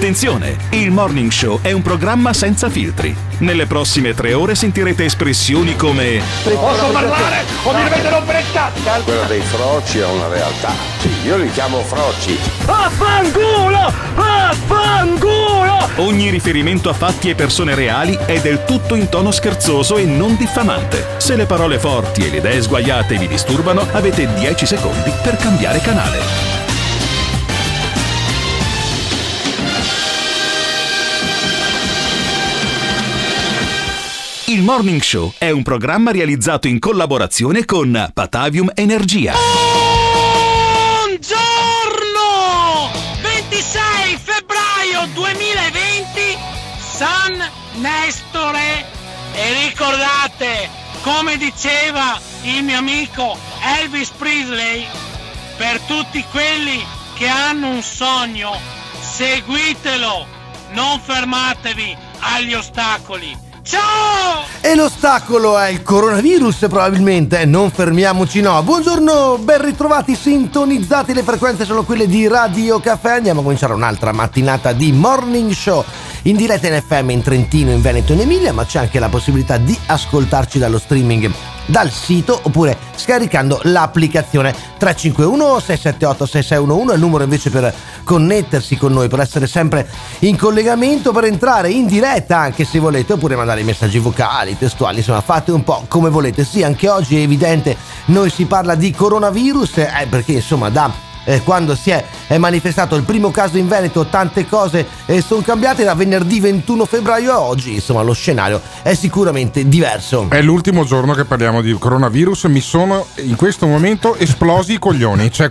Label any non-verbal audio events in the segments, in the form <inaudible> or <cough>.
Attenzione! Il Morning Show è un programma senza filtri. Nelle prossime tre ore sentirete espressioni come Posso parlare o mi dovete rompere il cazzo? Quella dei froci è una realtà. Sì, io li chiamo froci. Affanculo! Affanculo! Ogni riferimento a fatti e persone reali è del tutto in tono scherzoso e non diffamante. Se le parole forti e le idee sguaiate vi disturbano, avete 10 secondi per cambiare canale. Il Morning Show è un programma realizzato in collaborazione con Patavium Energia. Buongiorno! 26 febbraio 2020, San Nestore. E ricordate, come diceva il mio amico Elvis Presley, per tutti quelli che hanno un sogno, seguitelo, non fermatevi agli ostacoli. Ciao! E l'ostacolo è il coronavirus probabilmente, non fermiamoci no. Buongiorno, ben ritrovati, sintonizzati, le frequenze sono quelle di Radio Caffè. Andiamo a cominciare un'altra mattinata di Morning Show in diretta in FM in Trentino, in Veneto e in Emilia, ma c'è anche la possibilità di ascoltarci dallo streaming dal sito oppure scaricando l'applicazione. 351 678 6611 è il numero invece per connettersi con noi per essere sempre in collegamento per entrare in diretta anche se volete oppure mandare messaggi vocali testuali insomma fate un po' come volete. Sì anche oggi è evidente noi si parla di coronavirus eh, perché insomma da eh, quando si è, è, manifestato il primo caso in Veneto tante cose eh, sono cambiate da venerdì 21 febbraio a oggi insomma lo scenario è sicuramente diverso è l'ultimo giorno che parliamo di coronavirus mi sono in questo momento esplosi i coglioni cioè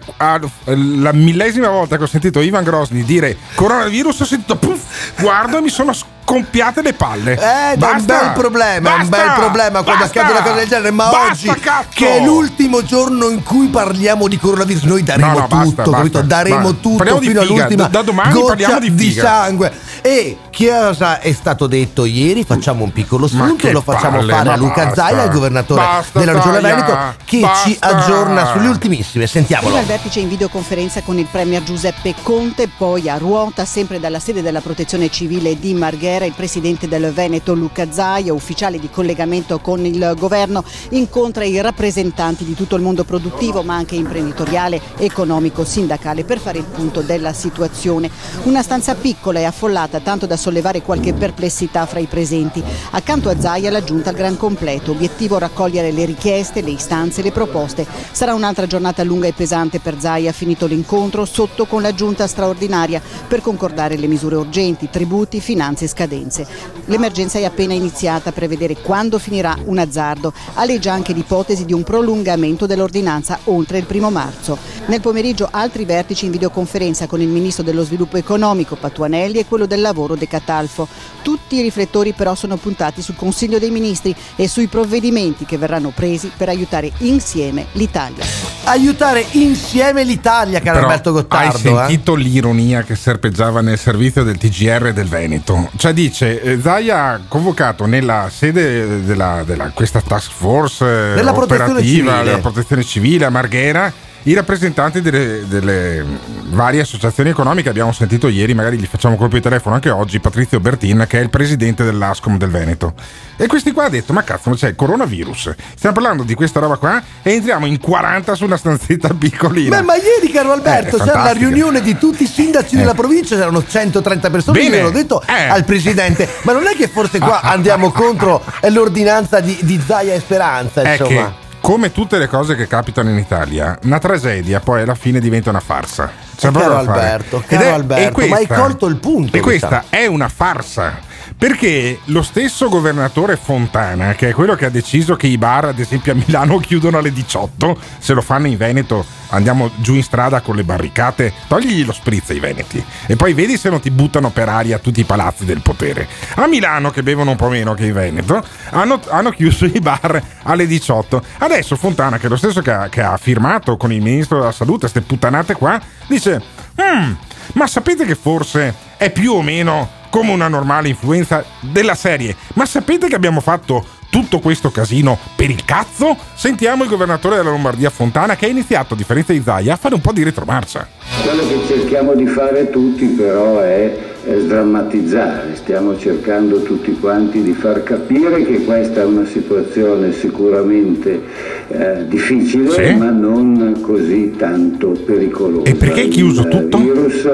la millesima volta che ho sentito Ivan Grosny dire coronavirus ho sentito puff, guardo e mi sono scompiate le palle. Eh, è un bel problema, è un bel problema quando accade una cosa del genere. Ma basta, oggi, cazzo. che è l'ultimo giorno in cui parliamo di coronavirus, noi daremo no, no, tutto, basta, capito? basta. Daremo Basta. tutto Parliamo di fino all'ultima Da domani goccia parliamo di figa. sangue. E cosa è stato detto ieri? Facciamo un piccolo spunto, che lo facciamo palle, fare a Luca basta. Zaia, il governatore Basta, della regione Zaia. Veneto, che ci Basta. aggiorna sulle ultimissime. Sentiamolo. Prima il vertice in videoconferenza con il premier Giuseppe Conte, poi a ruota, sempre dalla sede della protezione civile di Marghera, il presidente del Veneto Luca Zaia, ufficiale di collegamento con il governo, incontra i rappresentanti di tutto il mondo produttivo ma anche imprenditoriale, economico, sindacale per fare il punto della situazione. Una stanza piccola e affollata tanto da sollevare qualche perplessità fra i presenti. Accanto a Zaia la giunta al gran completo, obiettivo raccogliere le richieste, le istanze, le proposte. Sarà un'altra giornata lunga e pesante per Zaia, finito l'incontro sotto con la giunta straordinaria per concordare le misure urgenti, tributi, finanze e scadenze. L'emergenza è appena iniziata per vedere quando finirà un azzardo. Aleggia anche l'ipotesi di un prolungamento dell'ordinanza oltre il primo marzo. Nel pomeriggio altri vertici in videoconferenza con il ministro dello sviluppo economico Patuanelli e quello del lavoro De Catalfo. Tutti i riflettori però sono puntati sul Consiglio dei Ministri e sui provvedimenti che verranno presi per aiutare insieme l'Italia. Aiutare insieme l'Italia, caro Però Alberto Gottardo. hai eh? sentito l'ironia che serpeggiava nel servizio del TGR del Veneto? Cioè dice, eh, Zaia ha convocato nella sede della, della- questa task force eh, Della protezione operativa civile. della protezione civile a Marghera i rappresentanti delle, delle varie associazioni economiche. Abbiamo sentito ieri, magari gli facciamo colpo di telefono anche oggi, Patrizio Bertin, che è il presidente dell'ASCOM del Veneto. E questi qua ha detto, ma cazzo, ma c'è il coronavirus. Stiamo parlando di questa roba qua e entriamo in 40 su una stanzetta piccolina. Beh, ma ieri, caro Alberto, Eh, è c'era la riunione di tutti i sindaci della provincia, c'erano 130 persone, Bene. io l'ho detto Eh. al presidente, ma non è che forse qua <laughs> andiamo contro l'ordinanza di, di Zaia e Speranza, è insomma. che come tutte le cose che capitano in Italia, una tragedia poi alla fine diventa una farsa. C'è caro. Alberto, caro Alberto, ma hai colto il punto, E questa diciamo. è una farsa. Perché lo stesso governatore Fontana, che è quello che ha deciso che i bar, ad esempio a Milano, <laughs> chiudono alle 18, se lo fanno in Veneto andiamo giù in strada con le barricate, togli lo spritz ai veneti e poi vedi se non ti buttano per aria tutti i palazzi del potere. A Milano, che bevono un po' meno che in Veneto, hanno, hanno chiuso i bar alle 18. Adesso Fontana, che è lo stesso che ha, che ha firmato con il ministro della salute queste puttanate qua, dice: "Hmm, ma sapete che forse è più o meno come una normale influenza della serie. Ma sapete che abbiamo fatto tutto questo casino per il cazzo? Sentiamo il governatore della Lombardia Fontana che ha iniziato, a differenza di Zaia, a fare un po' di retromarcia. Quello che cerchiamo di fare tutti però è sdrammatizzare, stiamo cercando tutti quanti di far capire che questa è una situazione sicuramente eh, difficile Sì. ma non così tanto pericolosa. E perché è chiuso Il tutto? virus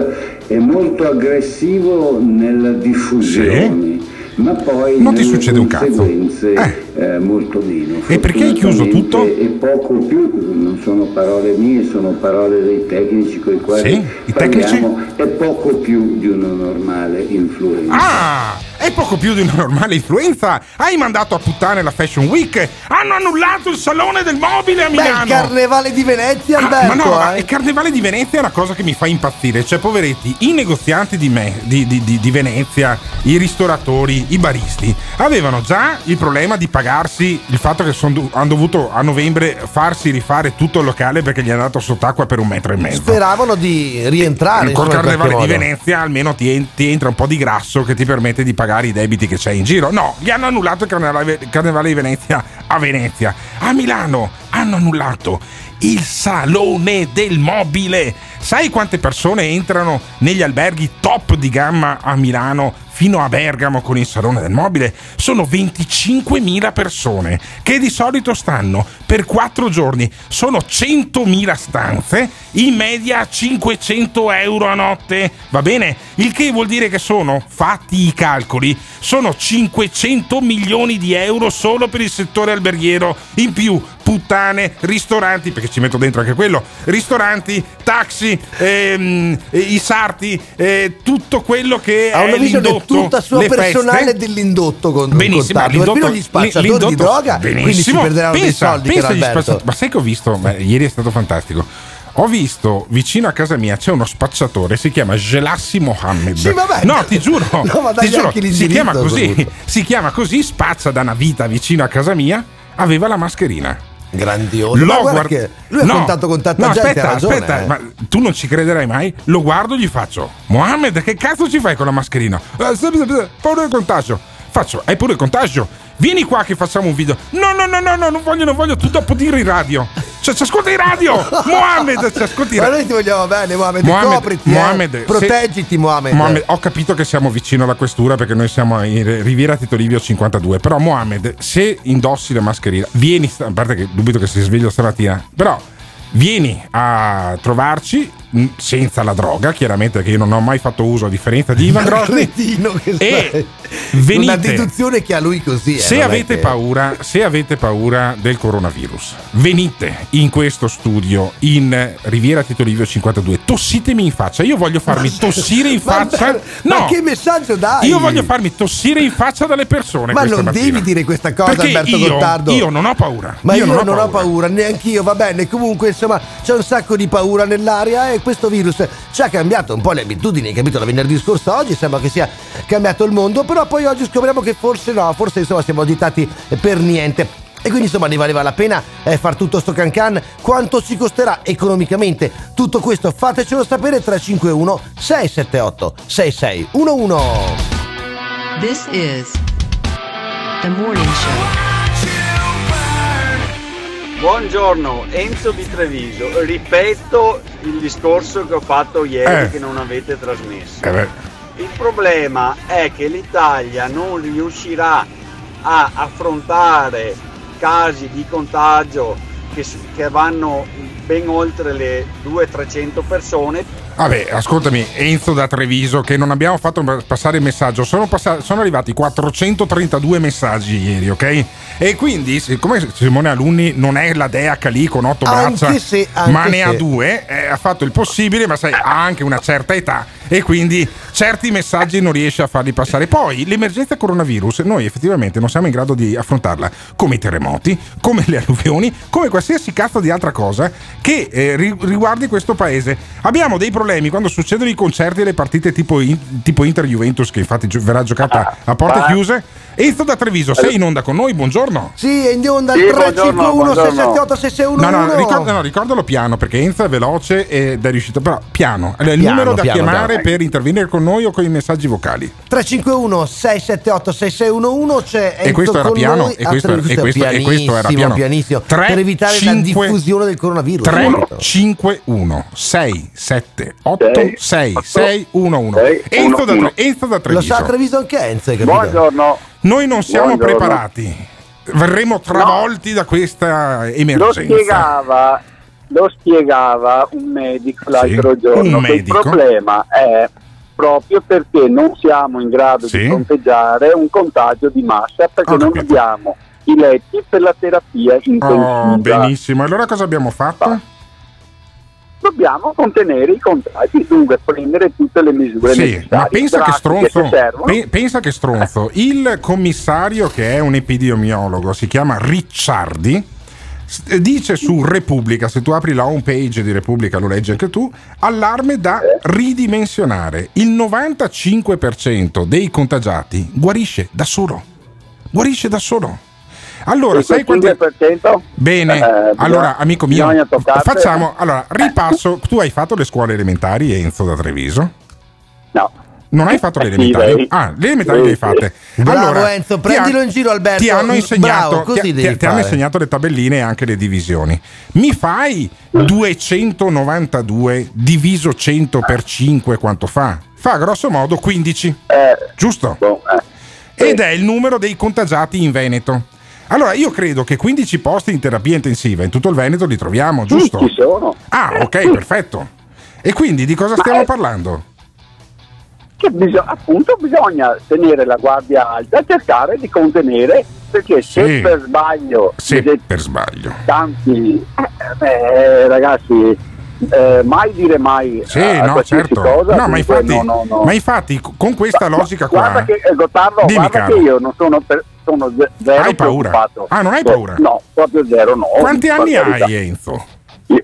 è molto aggressivo nella diffusione. Ma poi Non ti succede un cazzo. conseguenze, eh, molto meno. E perché hai chiuso tutto? E poco più, non sono parole mie, sono parole dei tecnici con i quali Sì? I tecnici? parliamo, è poco più di una normale influenza. Ah! È poco più di una normale influenza. Hai mandato a puttane la Fashion Week. Hanno annullato il salone del mobile a Beh, il Milano. carnevale di Venezia, Ah, Alberto. ma no, eh. il carnevale di Venezia è una cosa che mi fa impazzire. Cioè, poveretti, i negozianti di, me, di, di- di- Venezia, i ristoratori, i baristi, avevano già il problema di pagarsi il fatto che son hanno dovuto a novembre farsi rifare tutto il locale perché gli è andato sott'acqua per un metro e mezzo. Speravano di rientrare. Col insomma, in carnevale di. Venezia almeno ti, ti entra un po' di grasso che ti permette di pagare i debiti che c'hai in giro. No, gli hanno annullato il carnevale, carnevale di Venezia a Venezia. A Milano hanno annullato il salone del mobile. Sai quante persone entrano negli alberghi top di gamma a Milano fino a Bergamo con il salone del mobile? Sono 25.000 persone che di solito stanno per 4 giorni. Sono 100.000 stanze, in media 500 euro a notte. Va bene? Il che vuol dire che sono, fatti i calcoli, sono 500 milioni di euro solo per il settore alberghiero. In più, puttane, ristoranti, perché ci metto dentro anche quello, ristoranti, taxi, ehm, eh, i sarti, eh, tutto quello che Ha una visione l'indotto, tutta sua le personale feste. dell'indotto con Benissimo, contato. Perfino gli spacciatori l'indotto- di droga quindi si benissimo. perderanno dei Pensa- soldi pensa spacciatori- Ma sai che ho visto? Beh, ieri è stato fantastico. Ho visto vicino a casa mia c'è uno spacciatore, si chiama Gelassi Mohammed. Sì, vabbè. No, ti giuro, <laughs> No, ti giuro si chiama così, si chiama così, spazza da una vita vicino a casa mia, aveva la mascherina. Grandioso. Guarda guard- che lui ha No, contatto con tanta no, gente, aspetta, ragione. aspetta, eh. ma tu non ci crederai mai? Lo guardo e gli faccio: Mohammed, che cazzo ci fai con la mascherina? Eh, Paura del contagio. Faccio, hai pure il contagio? Vieni qua che facciamo un video. No, no, no, no, no, non voglio, non voglio, tu dopo dire in radio. Cioè, ci ascolta in radio! <laughs> Mohammed, ci ascolti in Ma radio. noi ti vogliamo bene, Mohamed. Mohamed, copriti, eh. Mohamed, se- proteggiti, Mohamed. Mohamed, ho capito che siamo vicino alla questura perché noi siamo in Riviera Tito Livio 52. Però, Mohamed, se indossi la mascherina, vieni, a parte che dubito che si sveglia stamattina, però vieni a trovarci senza la droga, chiaramente perché io non ho mai fatto uso a differenza di Ivan <laughs> che E venite. Una deduzione che ha lui così. eh, Se non avete che- paura, se avete paura del coronavirus, venite in questo studio in Riviera Tito Livio 52. Tossitemi in faccia. Io voglio farmi tossire in Ma- faccia. ma No, che messaggio dai? io voglio farmi tossire in faccia dalle persone. Ma non mattina. devi dire questa cosa, Perché Alberto io, Gottardo. Io non ho paura. Ma io, non, ho paura, neanche io, va bene. Comunque, insomma, c'è un sacco di paura nell'aria e questo virus ci ha cambiato un po' le abitudini, capito? Da venerdì scorso a oggi sembra che sia cambiato il mondo, però poi oggi scopriamo che forse no, forse insomma siamo agitati per niente. E quindi insomma ne valeva la pena eh, far tutto sto cancan? Quanto ci costerà economicamente tutto questo? Fatecelo sapere 351 678 6611. This is the morning show. Buongiorno, Enzo di Treviso. Ripeto il discorso che ho fatto ieri Eh. che non avete trasmesso. Eh Il problema è che l'Italia non riuscirà a affrontare casi di contagio che, che vanno ben oltre le 200-300 persone Vabbè, ascoltami, Enzo da Treviso, che non abbiamo fatto passare il messaggio. Sono, passa- sono arrivati 432 messaggi ieri, ok? E quindi, siccome Simone Alunni non è la dea lì con otto Anche braccia, se- ma ne ha se. due, eh, ha fatto il possibile, ma sai, ha anche una certa età e quindi certi messaggi non riesce a farli passare. Poi l'emergenza coronavirus, noi effettivamente non siamo in grado di affrontarla come i terremoti, come le alluvioni, come qualsiasi cazzo di altra cosa che eh, ri- riguardi questo paese. Abbiamo dei problemi quando succedono i concerti e le partite tipo, in- tipo Inter-Juventus, che infatti gio- verrà giocata a porte chiuse. Enzo da Treviso, sei in onda con noi, buongiorno. Sì, è in onda Sì, al buongiorno, 351 buongiorno. 678 6611. No, no, ricorda- no, ricordalo piano perché Enzo è veloce ed è riuscito. Però piano. Allora, il Piano, numero da piano, chiamare piano. per intervenire con noi o con i messaggi vocali. 351 678 6611 c'è E questo era piano, noi. e questo- Ah, e questo- e questo era pianissimo, piano. pianissimo, Tre, per evitare la cinque- diffusione del coronavirus 3 5 1 6 7 8 6 6 1 1 Sei, Enzo uno, da, uno. Enzo da Lo Treviso. sa a Treviso anche Enzo? Buongiorno. Noi non siamo Buongiorno. preparati. Verremo travolti da questa Lo emergenza. spiegava, lo spiegava un medico l'altro Sì, giorno. un che medico. Il problema è proprio perché non siamo in grado Sì. di fronteggiare un contagio di massa perché Ho non capito. abbiamo i letti per la terapia intensiva. Oh, benissimo. Allora cosa abbiamo fatto? Dobbiamo contenere i contagi, dunque prendere tutte le misure Sì, necessarie. ma pensa che stronzo, pe- pensa che stronzo. Il commissario che è un epidemiologo, si chiama Ricciardi, dice su Repubblica, se tu apri la home page di Repubblica lo leggi anche tu, allarme da ridimensionare. Il 95% dei contagiati guarisce da solo. Guarisce da solo. Allora, sai. 5%? Bene, Eh, allora amico mio, facciamo, allora, ripasso, tu hai fatto le scuole elementari Enzo da Treviso? No. Non hai fatto le elementari? Ah, le elementari le hai fatte. Bravo, Allora, Enzo, prendilo ha- in giro, Alberto. Ti hanno insegnato, Bravo, ti- ti, ti hanno insegnato le tabelline e anche le divisioni. Mi fai 292 diviso 100 per 5 quanto fa? Fa grosso modo 15, Eh, giusto? boh, eh. Ed è il numero dei contagiati in Veneto. Allora, io credo che 15 posti in terapia intensiva in tutto il Veneto li troviamo, giusto? Ci sono. Ah, ok, perfetto. E quindi di cosa stiamo parlando? Che bisog- appunto bisogna tenere la guardia alta, cercare di contenere, perché se Sì. per sbaglio Se vedete per sbaglio. tanti eh, eh, ragazzi eh, mai dire mai Sì, a no, certo. cosa, no, ma infatti, no, no, no. ma infatti, con questa logica qua. guarda che eh, Gottardo, guarda caro. che io non sono, per, sono ze- zero Hai paura? Ah, non hai Eh, paura? no proprio zero no Quanti anni hai, Enzo?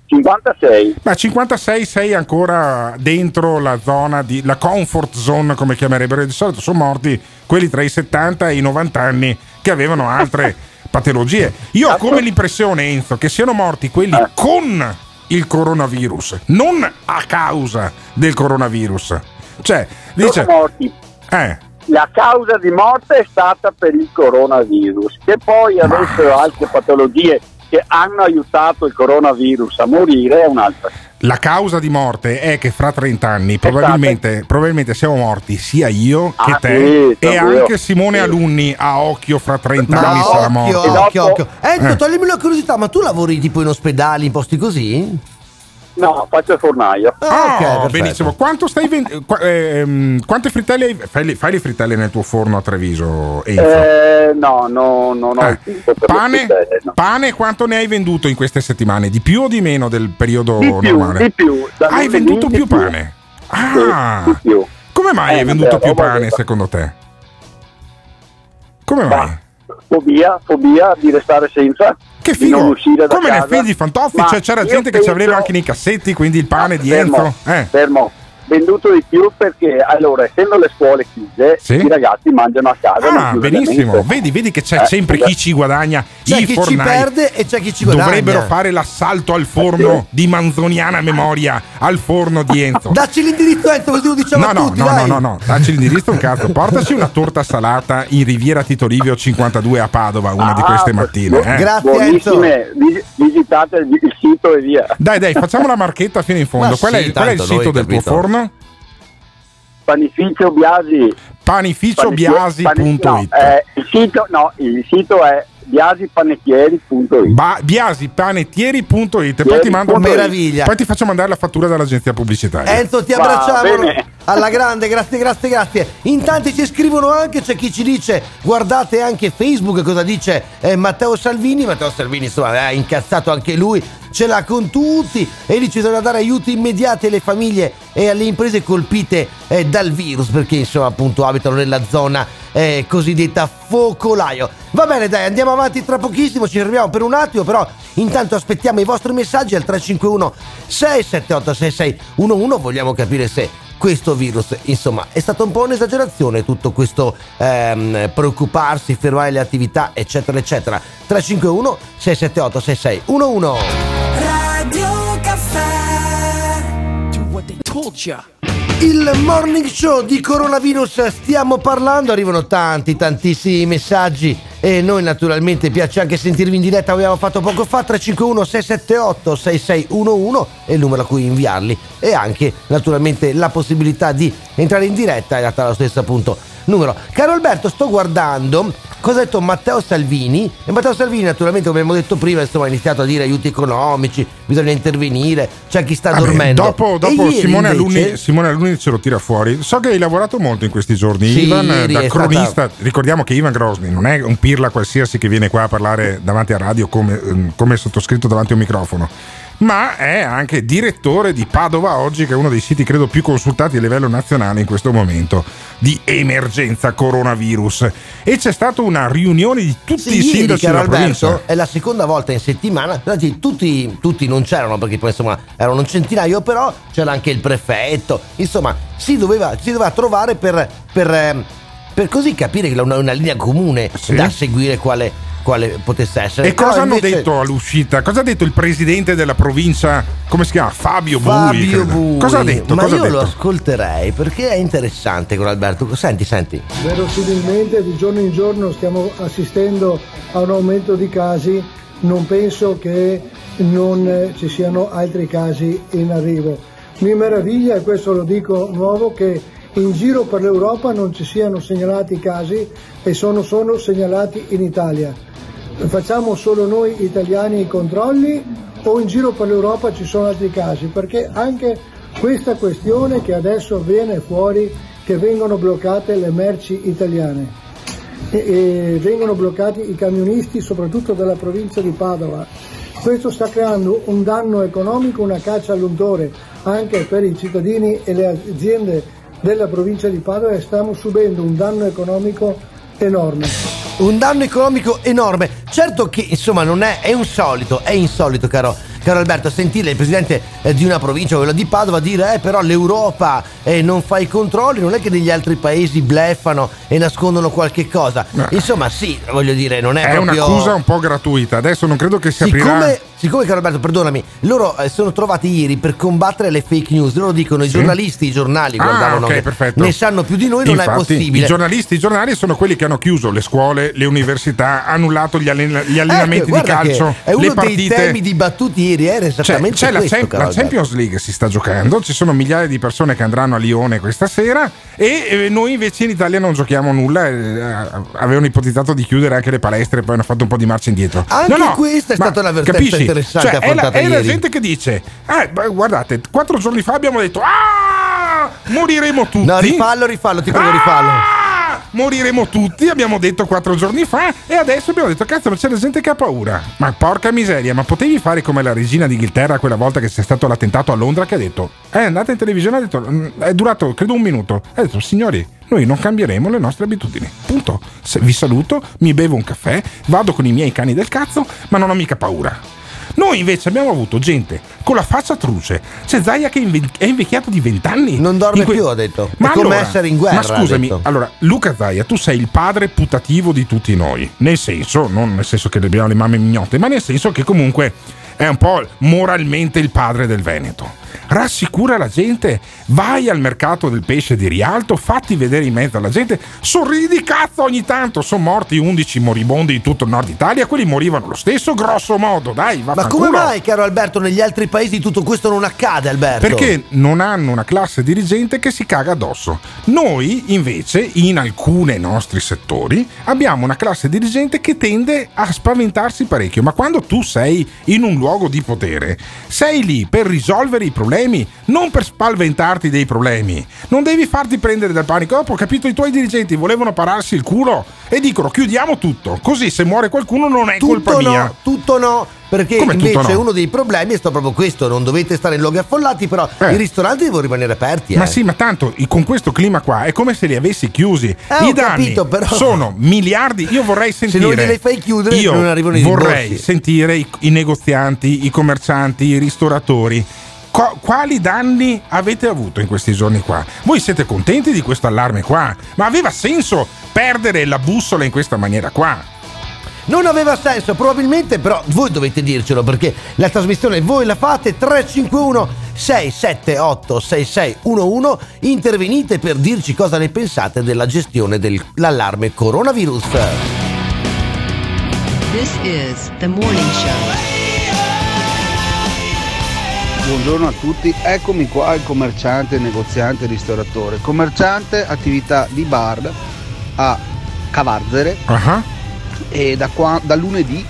56 Beh, 56 sei ancora dentro la zona di la comfort zone, come chiamerebbero. Di solito sono morti quelli tra i 70 e i 90 anni che avevano altre <laughs> patologie. Io ho come l'impressione, Enzo, che siano morti quelli Eh. con il coronavirus, non a causa del coronavirus. Cioè, dice, sono morti eh, la causa di morte è stata per il coronavirus, che poi Ma- avessero altre patologie che hanno aiutato il coronavirus a morire è un'altra. La causa di morte è che fra 30 anni probabilmente, probabilmente siamo morti sia io che Ah, te sì, e anche Simone Sì. Alunni a occhio fra 30 Ma anni sarà morto. Occhio, occhio. Enzo, Eh. toglimi una curiosità, ma tu lavori tipo in ospedali, in posti così? No, faccio il fornaio. Ah, Oh, ok, perfetto. benissimo. Quanto stai vend- qua- ehm, quante frittelle hai? Fai le, fai le frittelle nel tuo forno a Treviso, Enzo? Eh, no, no, non ho Eh, pane, no. pane, quanto ne hai venduto in queste settimane? Di più o di meno del periodo Di più, normale? di più. Da Hai venduto più più. pane? Ah, Sì, di più. come mai Eh, hai venduto vabbè, più pane secondo te? Come mai? Ma, fobia, fobia di restare senza. Che figo! Come nei casa. film di Fantozzi, cioè, c'era gente che ci aveva anche nei cassetti, quindi il pane No, di fermo, Enzo. Eh. fermo. Venduto di più perché allora essendo le scuole chiuse Sì. i ragazzi mangiano a casa Ah, benissimo. Vedi, vedi che c'è Eh, sempre chi ci guadagna. C'è I chi fornai ci perde e c'è chi ci guadagna. Dovrebbero fare l'assalto al forno di manzoniana memoria al forno di Enzo. <laughs> Dacci l'indirizzo Enzo così lo diciamo No, no, tutti, no, dai. no, no, no, dacci l'indirizzo un cazzo. Portaci una torta salata in Riviera Tito Livio 52 a Padova una di Ah, queste bu- mattine. eh. Grazie Enzo. visitate il sito e via Dai, dai, facciamo la marchetta fino in fondo. Ma Qual, è, sì, qual è il sito del tuo capito. forno? Panificio biasi Panificiobiasi.it no, eh, il sito no il sito è biasipanettieri.it Ba- biasipanettieri.it poi ti mando. Meraviglia. poi ti faccio mandare la fattura dall'agenzia pubblicitaria Enzo ti abbracciamo alla grande, grazie, grazie, grazie. In tanti ci scrivono anche, c'è chi ci dice, guardate anche Facebook cosa dice eh, Matteo Salvini. Matteo Salvini insomma è incazzato anche lui, ce l'ha con tutti e dice bisogna dare aiuti immediati alle famiglie e alle imprese colpite eh, dal virus perché insomma appunto abitano nella zona eh, cosiddetta focolaio. Va bene dai, andiamo avanti tra pochissimo, ci fermiamo per un attimo, però intanto aspettiamo i vostri messaggi al 351 678 6611, vogliamo capire se questo virus, insomma, è stata un po' un'esagerazione tutto questo ehm, preoccuparsi, fermare le attività, eccetera, eccetera. 351 678 6611. Radio Caffè. Do what they told ya. Il morning show di coronavirus stiamo parlando, arrivano tanti, tantissimi messaggi e noi naturalmente piace anche sentirvi in diretta, abbiamo fatto poco fa 351 678 6611 è il numero a cui inviarli. E anche naturalmente la possibilità di entrare in diretta è data allo stesso appunto numero. Caro Alberto, sto guardando cosa ha detto Matteo Salvini e Matteo Salvini naturalmente come abbiamo detto prima insomma, ha iniziato a dire aiuti economici, bisogna intervenire, c'è chi sta Vabbè, dormendo. Dopo, dopo Simone, invece- Alunni, Simone Alunni ce lo tira fuori. So che hai lavorato molto in questi giorni, Sì, Ivan, da cronista. stata- Ricordiamo che Ivan Grosny non è un pirla qualsiasi che viene qua a parlare davanti a radio come, ehm, come sottoscritto davanti a un microfono. Ma è anche direttore di Padova oggi, che è uno dei siti credo più consultati a livello nazionale in questo momento di emergenza coronavirus. E c'è stata una riunione di tutti Sì, i sindaci della Alberto, provincia. è la seconda volta in settimana. Infatti, tutti, tutti non c'erano perché poi insomma erano un centinaio, però c'era anche il prefetto. Insomma, si doveva, si doveva trovare per, per, ehm, per così capire che una, una linea comune Sì. da seguire quale, quale potesse essere. E cosa hanno invece- detto all'uscita? Cosa ha detto il presidente della provincia? Come si chiama? Fabio, Bui. Fabio credo. Bui. Cosa ha detto? Ma Cosa io detto? lo ascolterei perché è interessante con Alberto. Senti, senti. Verosimilmente di giorno in giorno stiamo assistendo a un aumento di casi, non penso che non eh, ci siano altri casi in arrivo. Mi meraviglia, e questo lo dico nuovo, che in giro per l'Europa non ci siano segnalati casi e sono solo segnalati in Italia. Facciamo solo noi italiani i controlli o in giro per l'Europa ci sono altri casi? Perché anche questa questione che adesso viene fuori che vengono bloccate le merci italiane e, e vengono bloccati i camionisti soprattutto della provincia di Padova. Questo sta creando un danno economico, una caccia all'untore anche per i cittadini e le aziende della provincia di Padova e stiamo subendo un danno economico enorme. Un danno economico enorme. Certo che insomma non è, è insolito, è insolito caro, caro Alberto, sentire il presidente eh, di una provincia, quello di Padova, dire eh però l'Europa eh, non fa i controlli, non è che negli altri paesi bleffano e nascondono qualche cosa. Insomma sì, voglio dire, non è, È proprio... un'accusa un po' gratuita. Adesso non credo che si aprirà. Siccome, caro Alberto, perdonami, loro eh, sono trovati ieri per combattere le fake news. Loro dicono i Sì. giornalisti, i giornali, Ah, guardavano ok, che perfetto. ne sanno più di noi, non è possibile. I giornalisti, i giornali sono quelli che hanno chiuso le scuole, le università, annullato gli, allen- gli allenamenti Ecco, di che calcio, È uno le partite. dei temi dibattuti ieri, era C'è, esattamente c'è la, questo, Champ- caro la. Champions League si sta giocando, ci sono migliaia di persone che andranno a Lione questa sera e eh, noi invece in Italia non giochiamo nulla. eh, avevano ipotizzato di chiudere anche le palestre, poi hanno fatto un po' di marcia indietro. Anche No, no, questa è stata un'avvertenza capisci? Interessante Cioè, è la, affrontata è la gente che dice: "Eh, guardate, quattro giorni fa abbiamo detto: Ah, moriremo tutti. No, rifallo, rifallo, ti prego, Ah! rifallo. Moriremo tutti, abbiamo detto quattro giorni fa e adesso abbiamo detto cazzo ma c'è la gente che ha paura. Ma porca miseria, ma potevi fare come la regina d'Inghilterra quella volta che c'è stato l'attentato a Londra che ha detto, è andata in televisione ha detto, "Mm, è durato credo un minuto. Ha detto signori, noi non cambieremo le nostre abitudini. Punto. Se- vi saluto, mi bevo un caffè, vado con i miei cani del cazzo, ma non ho mica paura. Noi invece abbiamo avuto gente con la faccia truce. C'è Zaia che è inve- è invecchiato di 20 anni. Non dorme que- più, ha detto. Ma è come allora- essere in guerra. Ma scusami, allora, Luca Zaia, tu sei il padre putativo di tutti noi. Nel senso, non nel senso che abbiamo le mamme mignotte, ma nel senso che comunque è un po' moralmente il padre del Veneto. Rassicura la gente, vai al mercato del pesce di Rialto, fatti vedere in mezzo alla gente, sorridi cazzo ogni tanto. Sono morti 11 moribondi di tutto il nord Italia, quelli morivano lo stesso, grosso modo, dai, Ma vaffanculo. come mai, caro Alberto, negli altri paesi tutto questo non accade, Alberto? Perché non hanno una classe dirigente che si caga addosso. Noi, invece, in alcuni nostri settori, abbiamo una classe dirigente che tende a spaventarsi parecchio. Ma quando tu sei in un luogo di potere, sei lì per risolvere i problemi, non per spaventarti dei problemi. Non devi farti prendere dal panico. Dopo ho capito, i tuoi dirigenti volevano pararsi il culo e dicono chiudiamo tutto. Così se muore qualcuno non è colpa tutto mia. no, tutto no. Perché Come invece no? uno dei problemi è stato proprio questo: non dovete stare in luoghi affollati, però Eh. i ristoranti devono rimanere aperti. Ma eh. sì, ma tanto con questo clima qua è come se li avessi chiusi. Eh, I danni capito, però- sono miliardi. Io vorrei <laughs> sentire. non glieli fai chiudere, io non arrivano i vorrei sentire i, i negozianti, i commercianti, i ristoratori. Co- quali danni avete avuto in questi giorni qua? Voi siete contenti di questo allarme qua? Ma aveva senso perdere la bussola in questa maniera qua? Non aveva senso, probabilmente, però voi dovete dircelo perché la trasmissione voi la fate 351 678 6611 intervenite per dirci cosa ne pensate della gestione dell'allarme coronavirus. This is the morning show. Buongiorno a tutti, eccomi qua il commerciante, negoziante, ristoratore. Commerciante, attività di bar a Cavarzere Ah, e da, qua, da lunedì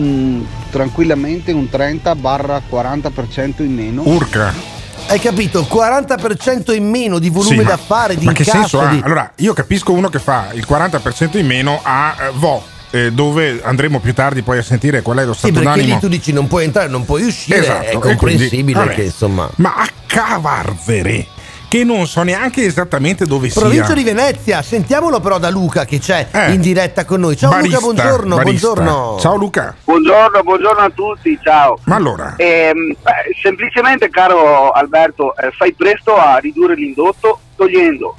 mm, tranquillamente un 30-40% in meno. Urca. Hai capito? 40% in meno di volume Sì, ma- d'affari, di Ma che incasso. senso ha? di- Allora, io capisco uno che fa il 40% in meno a eh, Vo, eh, dove andremo più tardi poi a sentire qual è lo Sì, stato perché d'animo. lì tu dici non puoi entrare, non puoi uscire, Esatto, è comprensibile quindi, che insomma... Ma a Cavarzere, che non so neanche esattamente dove Provincia sia. di Venezia, sentiamolo però da Luca che c'è Eh. in diretta con noi. Ciao Barista, Luca, buongiorno, barista. buongiorno. Ciao Luca. Buongiorno, buongiorno a tutti, ciao. Ma allora, Ehm, beh, semplicemente, caro Alberto, eh, fai presto a ridurre l'indotto togliendo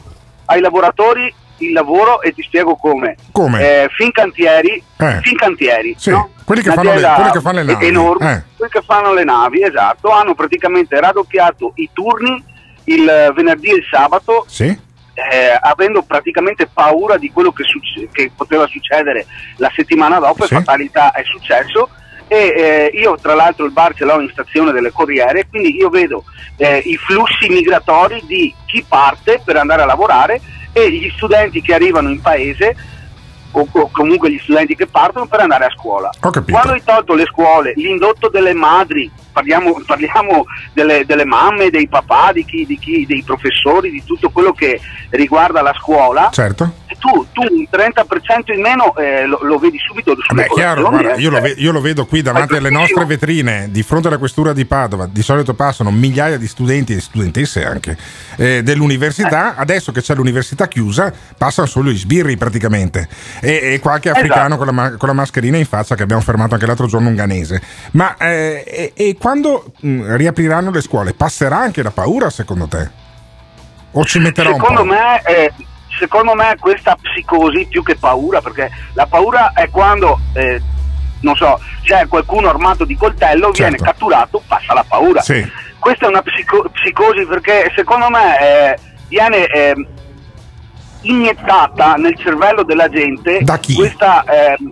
ai lavoratori il lavoro e ti spiego come. Come? Eh, Fincantieri, Eh. Fincantieri, Sì, no? quelli che fanno le- quelli che fanno le navi, Enorme, eh. quelli che fanno le navi, esatto, hanno praticamente raddoppiato i turni il venerdì e il sabato sì? eh, avendo praticamente paura di quello che, succe- che poteva succedere la settimana dopo Sì. e fatalità è successo e eh, io tra l'altro il bar ce l'ho in stazione delle Corriere quindi io vedo eh, i flussi migratori di chi parte per andare a lavorare e gli studenti che arrivano in paese o, o comunque gli studenti che partono per andare a scuola. Quando hai tolto le scuole, l'indotto delle madri, parliamo, parliamo delle, delle mamme, dei papà, di chi, di chi, dei professori, di tutto quello che riguarda la scuola, Certo. tu, tu un 30% in meno eh, lo, lo vedi subito Beh, chiaro, guarda, eh. io, lo ve- io lo vedo qui davanti alle nostre vetrine, di fronte alla questura di Padova. Di solito passano migliaia di studenti e studentesse anche eh, dell'università. Adesso che c'è l'università chiusa, passano solo gli sbirri praticamente. E, e qualche africano Esatto. con, la ma- con la mascherina in faccia che abbiamo fermato anche l'altro giorno un ganese. Ma eh, e, e quando mh, riapriranno le scuole, passerà anche la paura secondo te? O ci metterà un secondo po'? me, eh, secondo me questa psicosi più che paura, perché la paura è quando, eh, non so, c'è qualcuno armato di coltello, viene Certo. catturato, passa la paura. Sì. Questa è una psico- psicosi perché secondo me eh, viene eh, iniettata nel cervello della gente Da chi? questa... ehm,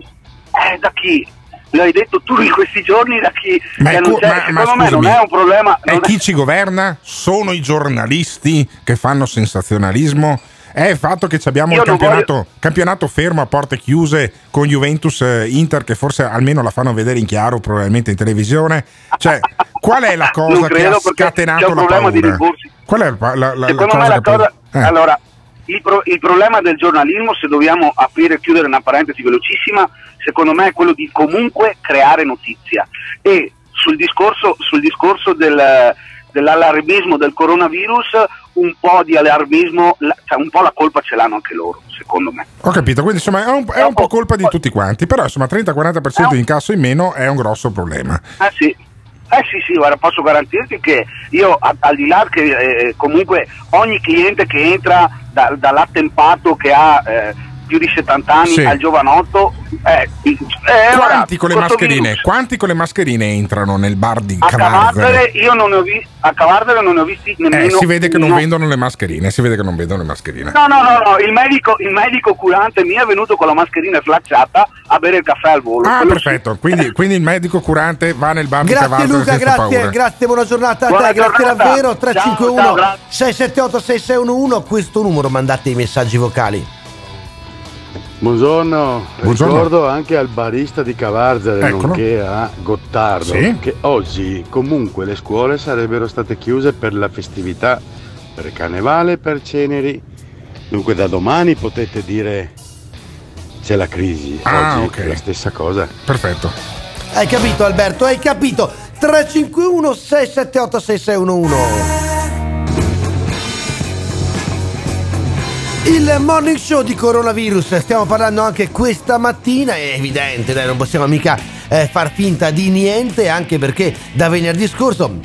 eh, da chi? L'hai detto tu in questi giorni da chi? Ma, è c'è- ma- ma me non scusami, è un problema... E non è- chi ci governa? Sono i giornalisti che fanno sensazionalismo? È il fatto che ci abbiamo Io il campionato, campionato fermo a porte chiuse con Juventus eh, Inter che forse almeno la fanno vedere in chiaro probabilmente in televisione. Cioè, <laughs> qual è la cosa che ha scatenato la paura? Qual è la, la- la- cosa che cosa. eh, Allora, il, pro- il problema del giornalismo, se dobbiamo aprire e chiudere una parentesi velocissima, secondo me è quello di comunque creare notizia. E sul discorso, sul discorso del- dell'allarmismo del coronavirus, un po' di allarmismo, la- cioè un po' la colpa ce l'hanno anche loro, secondo me. Ho capito, quindi insomma è un, è un po' colpa di tutti quanti, però insomma 30-40% di incasso in meno è un grosso problema. Eh sì. Eh sì, sì, guarda, posso garantirti che io, al di là che eh, comunque ogni cliente che entra da- dall'attempato che ha eh, più di 70 anni Sì. al giovanotto, eh, eh, guarda, Quanti con le questo mascherine? virus- Quanti con le mascherine entrano nel bar di Cavarzere? io non ne ho visti, a Cavarzere non ne ho visti nemmeno Eh, si vede che non uno. vendono le mascherine, si vede che non vendono le mascherine. No, no, no, no, il medico, il medico curante mi è venuto con la mascherina slacciata a bere il caffè al volo. Ah, Quello perfetto. Quindi, <laughs> quindi il medico curante va nel bar di Grazie Cavarzere Luca, senza grazie, paura. grazie, buona giornata a Buona te, grazie giornata. davvero. Ciao, 351 ciao, grazie. 678 6611, a questo numero mandate i messaggi vocali. Buongiorno, Buongiorno. ricordo anche al barista di Cavarzere, Eccolo. nonché a Gottardo, Sì. che oggi comunque le scuole sarebbero state chiuse per la festività, per carnevale e per Ceneri. Dunque da domani potete dire c'è la crisi, Ah, oggi ok. è la stessa cosa. Perfetto. Hai capito Alberto, hai capito? 351 678 6611 Il morning show di coronavirus, stiamo parlando anche questa mattina, è evidente, dai, non possiamo mica eh, far finta di niente, anche perché da venerdì scorso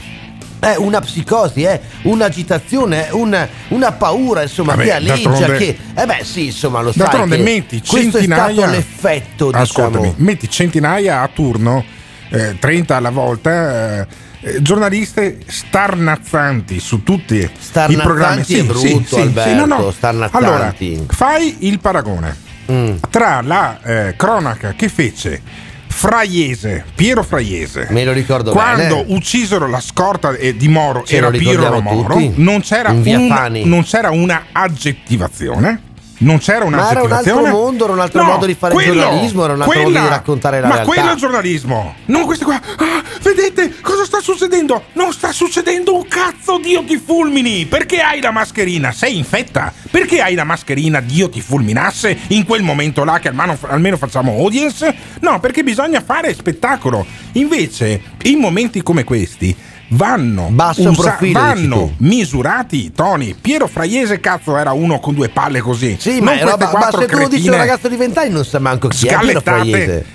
è una psicosi, è un'agitazione, è una, una paura, insomma, Vabbè, che alleggia, che... Eh beh sì, insomma, lo sai D'altronde che metti questo è centinaia stato l'effetto, diciamo. Ascoltami, metti centinaia a turno, eh, 30 alla volta, eh, eh, giornaliste starnazzanti su tutti i programmi. è brutto, Alberto, starnazzanti. Allora, fai il paragone Mm. tra la eh, cronaca che fece Fraiese, Piero Fraiese, Me lo ricordo quando bene. uccisero la scorta eh, di Moro Ce era Piero Moro, non c'era, In via un- Fani. non c'era una aggettivazione. Non c'era Ma era un altro mondo, era un altro No, modo di fare quello, giornalismo, era un altro modo quella- di raccontare la ma realtà. quello è il giornalismo. Non questi qua. Ah, vedete cosa sta succedendo? Non sta succedendo un cazzo, Dio ti fulmini. Perché hai la mascherina? Sei infetta. Perché hai la mascherina, Dio ti fulminasse in quel momento là che almeno, almeno facciamo audience? No, perché bisogna fare spettacolo. Invece, in momenti come questi vanno, Basso profilo, vanno misurati i toni. Piero Fraiese, cazzo, era uno con due palle così. Sì, Non ma, queste roba, ma se tu lo dici a un ragazzo di vent'anni non sa manco chi è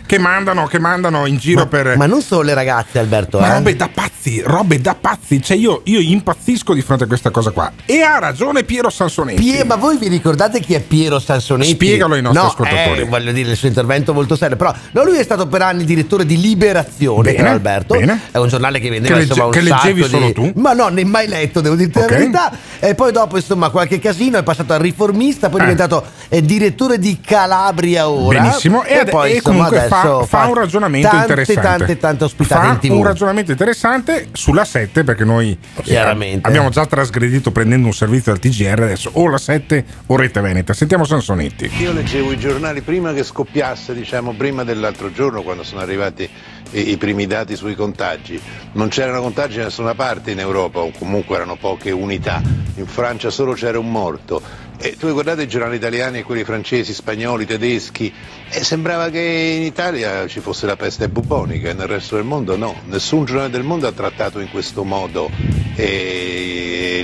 che mandano, che mandano in giro per. Ma non solo le ragazze, Alberto, Ma eh? robe da pazzi, robe da pazzi. Cioè, io, io impazzisco di fronte a questa cosa qua. E ha ragione Piero Sansonetti. Pie- ma voi vi ricordate chi è Piero Sansonetti? Spiegalo ai nostri no, ascoltatori. eh, voglio dire, il suo intervento è molto serio. Però no, lui è stato per anni direttore di Liberazione, Bene, Alberto. bene. È un giornale che vendeva Che legge- insomma un che leggevi solo di... tu? Ma no, ne mai letto, devo dirti Ok. la verità. E poi dopo, insomma, qualche casino è passato al riformista, poi è Eh. diventato eh, direttore di Calabria ora. Benissimo, e, ade- poi e insomma, comunque fa, fa un ragionamento tante, interessante. Tante, tante ospitate fa in TV. un ragionamento interessante sulla 7 perché noi eh, Chiaramente. abbiamo già trasgredito prendendo un servizio al TGR adesso o la 7 o Rete Veneta. Sentiamo Sansonetti. Io leggevo i giornali prima che scoppiasse, diciamo prima dell'altro giorno, quando sono arrivati i, i primi dati sui contagi. Non c'erano contagi da nessuna parte in Europa, o comunque erano poche unità. In Francia solo c'era un morto. E tu guardate i giornali italiani e quelli francesi, spagnoli, tedeschi, e sembrava che in Italia ci fosse la peste bubonica e nel resto del mondo no. Nessun giornale del mondo ha trattato in questo modo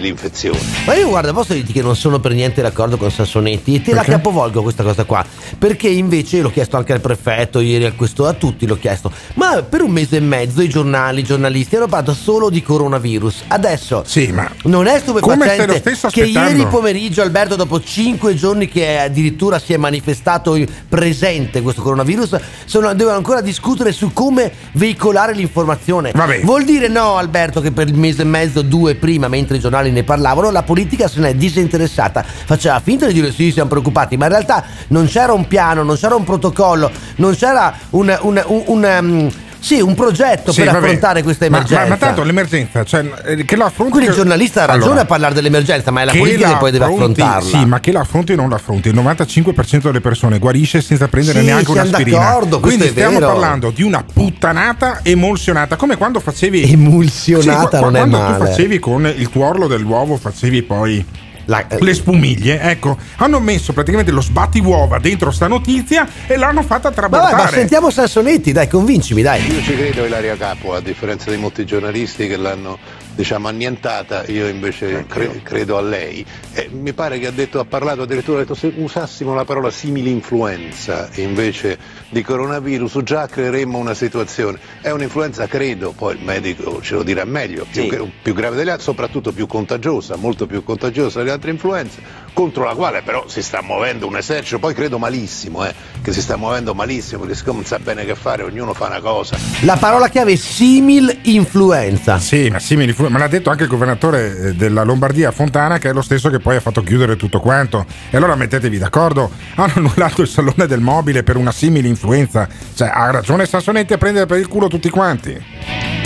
l'infezione. Ma io guarda, posso dirti che non sono per niente d'accordo con Sassonetti e te la Perché? capovolgo questa cosa qua. Perché invece l'ho chiesto anche al prefetto, ieri al questo, a tutti l'ho chiesto. Ma per un mese e mezzo i giornali, i giornalisti hanno parlato solo di coronavirus. Adesso Sì, ma non è stupefacente che ieri pomeriggio Alberto dopo cinque giorni che addirittura si è manifestato presente questo coronavirus sono, devono ancora discutere su come veicolare l'informazione Vabbè. vuol dire no Alberto che per il mese e mezzo due prima mentre i giornali ne parlavano la politica se ne è disinteressata. Faceva finta di dire sì siamo preoccupati ma in realtà non c'era un piano non c'era un protocollo non c'era un, un, un- un, um, sì, un progetto Sì, per vabbè. affrontare questa Ma- emergenza Ma, ma tanto l'emergenza, cioè, eh, che la affronti. quindi il giornalista ha ragione Allora, a parlare dell'emergenza ma è la che politica la che poi deve affronti- affrontarla Sì, ma che la affronti o non la affronti. Il 95% delle persone guarisce senza prendere Sì, neanche un'aspirina. d'accordo, Quindi è stiamo vero. parlando di una puttanata emulsionata, come quando facevi Emulsionata Sì, qua- non è quando male. tu facevi con il tuorlo dell'uovo, facevi poi La- le spumiglie, ecco, hanno messo praticamente lo sbattiuova dentro sta notizia e l'hanno fatta traboccare. ma sentiamo Sansonetti, dai, convincimi, dai. Io ci credo a Ilaria Capo, a differenza di molti giornalisti che l'hanno diciamo annientata, io invece cre- credo a lei. E mi pare che ha, detto, ha parlato addirittura, ha detto se usassimo la parola simili-influenza invece di coronavirus già creeremmo una situazione. È un'influenza, credo, poi il medico ce lo dirà meglio, più, gra- più grave delle altre, soprattutto più contagiosa, molto più contagiosa delle altre influenze, contro la quale però si sta muovendo un esercito, poi credo malissimo, eh, che si sta muovendo malissimo, perché siccome non sa bene che fare, ognuno fa una cosa. La parola chiave è simil influenza. Sì, ma simili influ- ma l'ha detto anche il governatore eh, della Lombardia Fontana, che è lo stesso che poi ha fatto chiudere tutto quanto. E allora mettetevi d'accordo, hanno annullato il salone del mobile per una simile influenza. Cioè, ha ragione Sassonetti a prendere per il culo tutti quanti.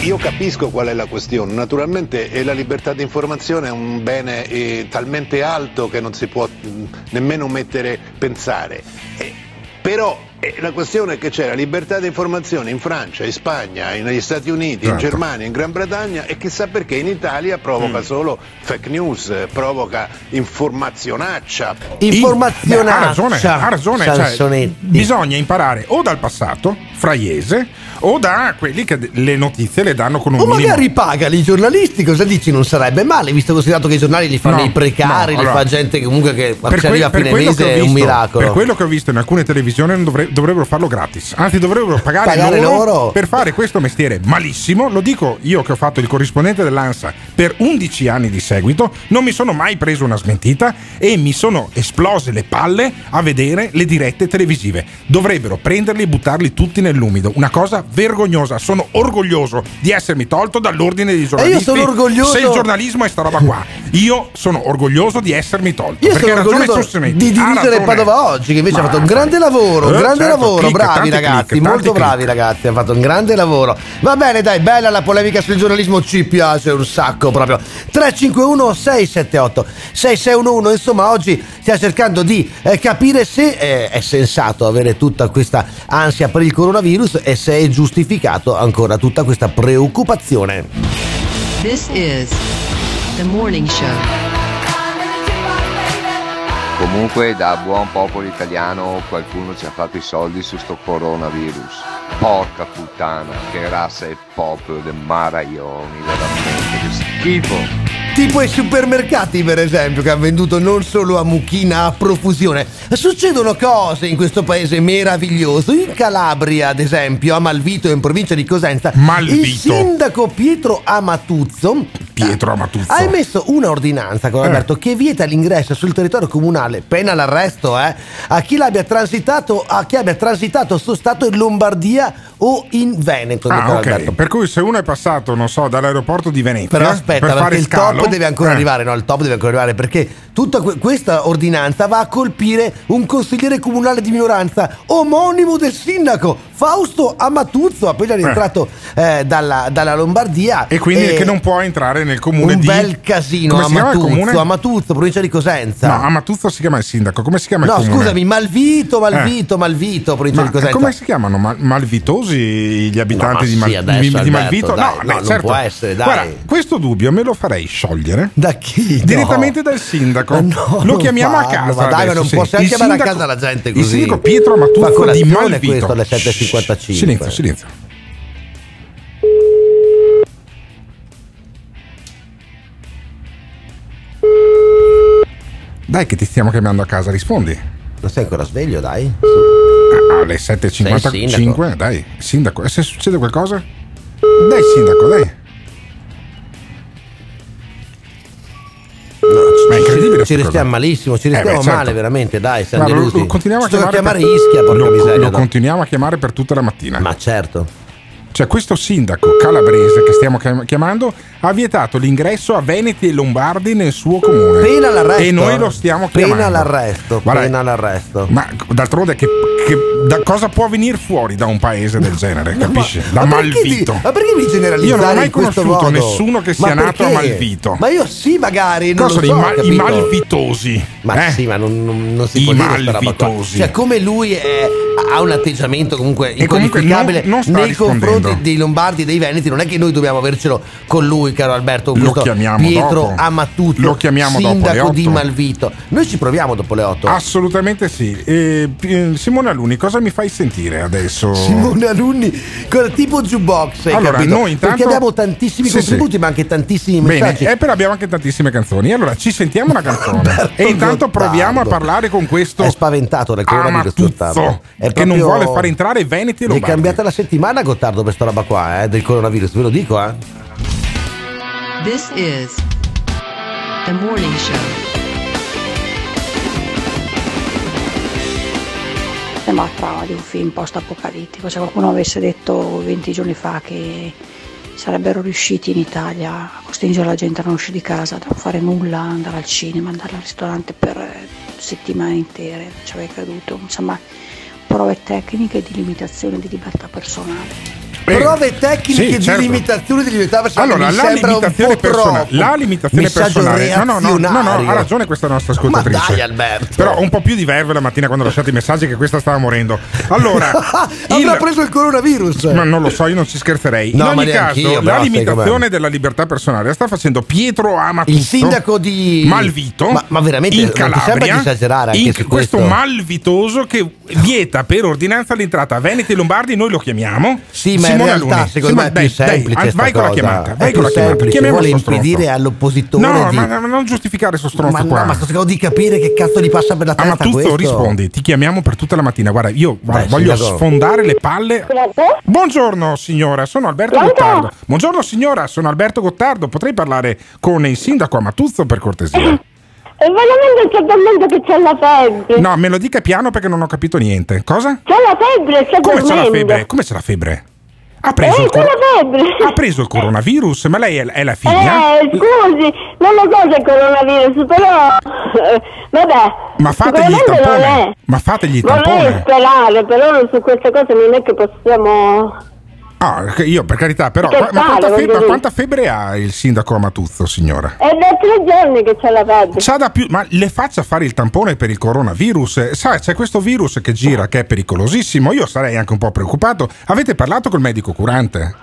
Io capisco qual è la questione, naturalmente eh, la libertà di informazione è un bene eh, talmente alto che non si può mh, nemmeno mettere pensare. Eh, però eh, la questione è che c'è la libertà di informazione in Francia, in Spagna, in- negli Stati Uniti, in Certo. Germania, in Gran Bretagna e chissà perché in Italia provoca solo fake news, eh, provoca informazionaccia. Informazionaccia. Beh, ha ragione, ha ragione. cioè, bisogna imparare o dal passato, fraiese, o da quelli che le notizie le danno con un O minimo. magari pagali i giornalisti, cosa dici? Non sarebbe male, visto considerato che i giornali li fanno No, i precari, no, li allora, fa gente che comunque che Per, que- arriva a fine mese ho è un visto- miracolo. per quello che ho visto in alcune televisioni non dovre- dovrebbero farlo gratis, anzi dovrebbero pagare, Pagare loro? per fare questo mestiere malissimo. Lo dico io che ho fatto il corrispondente dell'ANSA per 11 anni di seguito, non mi sono mai preso una smentita e mi sono esplose le palle a vedere le dirette televisive. Dovrebbero prenderli e buttarli tutti nell'umido. Una cosa vergognosa. Sono orgoglioso di essermi tolto dall'ordine dei giornalisti. sono orgoglioso- Se il giornalismo è sta roba qua, <laughs> io sono orgoglioso di essermi tolto. Io perché sono ha ragione orgoglioso di Ha dirigere. Padova oggi, che invece ha Ma- fatto un grande lavoro, un Eh, grande certo, lavoro, click, bravi ragazzi, click, molto bravi click. ragazzi, ha fatto un grande lavoro. Va bene, dai, bella la polemica sul giornalismo, ci piace un sacco proprio. 351 678 6611, insomma, oggi stiamo cercando di eh, capire se eh, è sensato avere tutta questa ansia per il coronavirus e se è giustificato ancora tutta questa preoccupazione. This is the morning show. Comunque da buon popolo italiano qualcuno ci ha fatto i soldi su sto coronavirus. Porca puttana, che razza e popolo del maraioni, veramente, che schifo. Tipo i supermercati, per esempio, che hanno venduto non solo a mucchina, a profusione. Succedono cose in questo paese meraviglioso. In Calabria, ad esempio, a Malvito, in provincia di Cosenza, Malvito. il sindaco Pietro Amatuzzo Pietro Amatuzzo. ha emesso una ordinanza, con Alberto, che vieta l'ingresso sul territorio comunale, pena l'arresto, eh, a chi l'abbia transitato, a chi abbia transitato sto stato in Lombardia o in Veneto. Ah, dico ok. Alberto. Per cui se uno è passato, non so, dall'aeroporto di Venezia Però aspetta, per fare il scalo, deve ancora eh, arrivare, no? Il top deve ancora arrivare perché tutta que- questa ordinanza va a colpire un consigliere comunale di minoranza omonimo del sindaco Fausto Amatuzzo, appena rientrato eh, dalla, dalla Lombardia. E quindi che non può entrare nel comune un di bel casino, Come? Amatuzzo, Amatuzzo, provincia di Cosenza. No, Amatuzzo si chiama il sindaco. Come si chiama No, il comune? scusami, Malvito, Malvito, Malvito, provincia Ma di Cosenza. come si chiamano? Mal- malvitosi gli abitanti No, di, ma Mal- sì, adesso, di- di Alberto, Malvito? dai, no, no, non certo. può essere, dai. Guarda, questo dubbio me lo farei sciogliere. Da chi? Direttamente dal sindaco. Ma no, lo chiamiamo a farlo, casa. Ma dai, ma adesso, non sì. possiamo Il chiamare a sindaco- casa la gente Il così. sindaco Pietro Fa Amatuzzo di Malvito. questo alle 7.55. Silenzio, silenzio. Dai che ti stiamo chiamando a casa, rispondi. Non sei ancora sveglio, dai? Ah, alle Sei 7.55, dai, sindaco. E se succede qualcosa? Dai, sindaco, dai. Incredibile Ci restiamo malissimo, ci Eh, beh, restiamo certo. male veramente, dai, siamo lo- delusi. lo continuiamo a chiamare, chiamare Ischia, porca lo, miseria. lo dopo. continuiamo a chiamare per tutta la mattina. Ma certo. Cioè, questo sindaco calabrese che stiamo chiam- chiamando ha vietato l'ingresso a Veneti e Lombardi nel suo comune. Pena l'arresto. E noi lo stiamo Pena chiamando. l'arresto, Guarda, pena l'arresto. Ma d'altronde, che, che- da cosa può venire fuori da un paese del genere? Capisci? da Ma perché Malvito. di- ma perché devi generalizzare Io non ho mai conosciuto nessuno che sia Ma nato a perché? Malvito. Ma io sì, magari. Non Cosa sono so, i, ma- malvitosi? Ma eh? sì, ma non, non- non si I può malvitosi. Cioè, come lui è- ha un atteggiamento comunque comunque inqualificabile non- nei confronti dei Lombardi e dei Veneti, non è che noi dobbiamo avercelo con lui, caro Alberto, Lo chiamiamo Pietro dopo. Amatuzzo, Lo chiamiamo sindaco di. Malvito. Noi ci proviamo dopo le 8. Assolutamente sì. E, eh, Simone Aluni, cosa mi fai sentire adesso? Simone Alunni, tipo jukebox, Allora, capito? noi intanto- Perché abbiamo tantissimi Sì, contributi, sì. ma anche tantissimi Bene, messaggi. e però abbiamo anche tantissime canzoni. Allora ci sentiamo una canzone <laughs> e intanto Gottardo. proviamo a parlare con questo È spaventato dal coronavirus Gottardo. È che non vuole fare entrare Veneti e Gli è Lombardi. cambiata la settimana Gottardo per sta roba qua, eh, del coronavirus, ve lo dico, eh. This is the morning show. Sembrava di un film post-apocalittico. Se qualcuno avesse detto 20 giorni fa che sarebbero riusciti in Italia a costringere la gente a non uscire di casa, a non fare nulla, andare al cinema, andare al ristorante per settimane intere, ci avrei creduto. Insomma, prove tecniche di limitazione di libertà personale. Prove tecniche sì, certo. di limitazione di libertà personale Allora, la limitazione, persona- la limitazione Messaggio personale. No, no, no, no, no, ha ragione questa nostra ascoltatrice. Ma dai, Alberto. Però un po' più di verve la mattina quando lasciate i messaggi che questa stava morendo. Allora, <laughs> Avrà preso il coronavirus. Ma non lo so, io non ci scherzerei. No, in ogni caso, la limitazione della libertà personale la sta facendo Pietro Amatuzzo, Il sindaco di Malvito, Ma- ma veramente, in Calabria, di esagerare in- questo questo? malvitoso che vieta per ordinanza l'entrata a Veneti e Lombardi, noi lo chiamiamo. Sì, ma in Simone realtà secondo me è più semplice dai, vai con la chiamata, vai con la chiamata. Chiamiamo vuole impedire all'oppositore No, di- ma ma non giustificare sto stronzo Ma qua. no, ma sto cercando di capire che cazzo gli passa per la testa Amatuzzo, questo. rispondi, ti chiamiamo per tutta la mattina. Guarda, io guarda, Dai, voglio sindaco. sfondare le palle. Buongiorno signora, sono Alberto Gottardo. Buongiorno signora, sono Alberto Gottardo. Potrei parlare con il sindaco Amatuzzo per cortesia? È veramente c'è talmente che c'è la febbre. No, me lo dica piano perché non ho capito niente. Cosa? C'è la febbre, c'è Come c'è la dormendo. febbre? Come c'è la febbre? Ha preso, Eh, il, ha preso il coronavirus? Ma lei è, è la figlia? Eh, scusi, non lo so se è coronavirus, però... eh, vabbè. Ma fategli il tampone. Ma fategli il Vorrei tampone. sperare, però su queste cose non è che possiamo... Ah, io per carità, però. Che ma quanta, febbre, quanta febbre ha il sindaco Amatuzzo, signora? È da tre giorni che c'è la febbre. C'ha da più, ma le faccia fare il tampone per il coronavirus? Sai, c'è questo virus che gira che è pericolosissimo. Io sarei anche un po' preoccupato. Avete parlato col medico curante?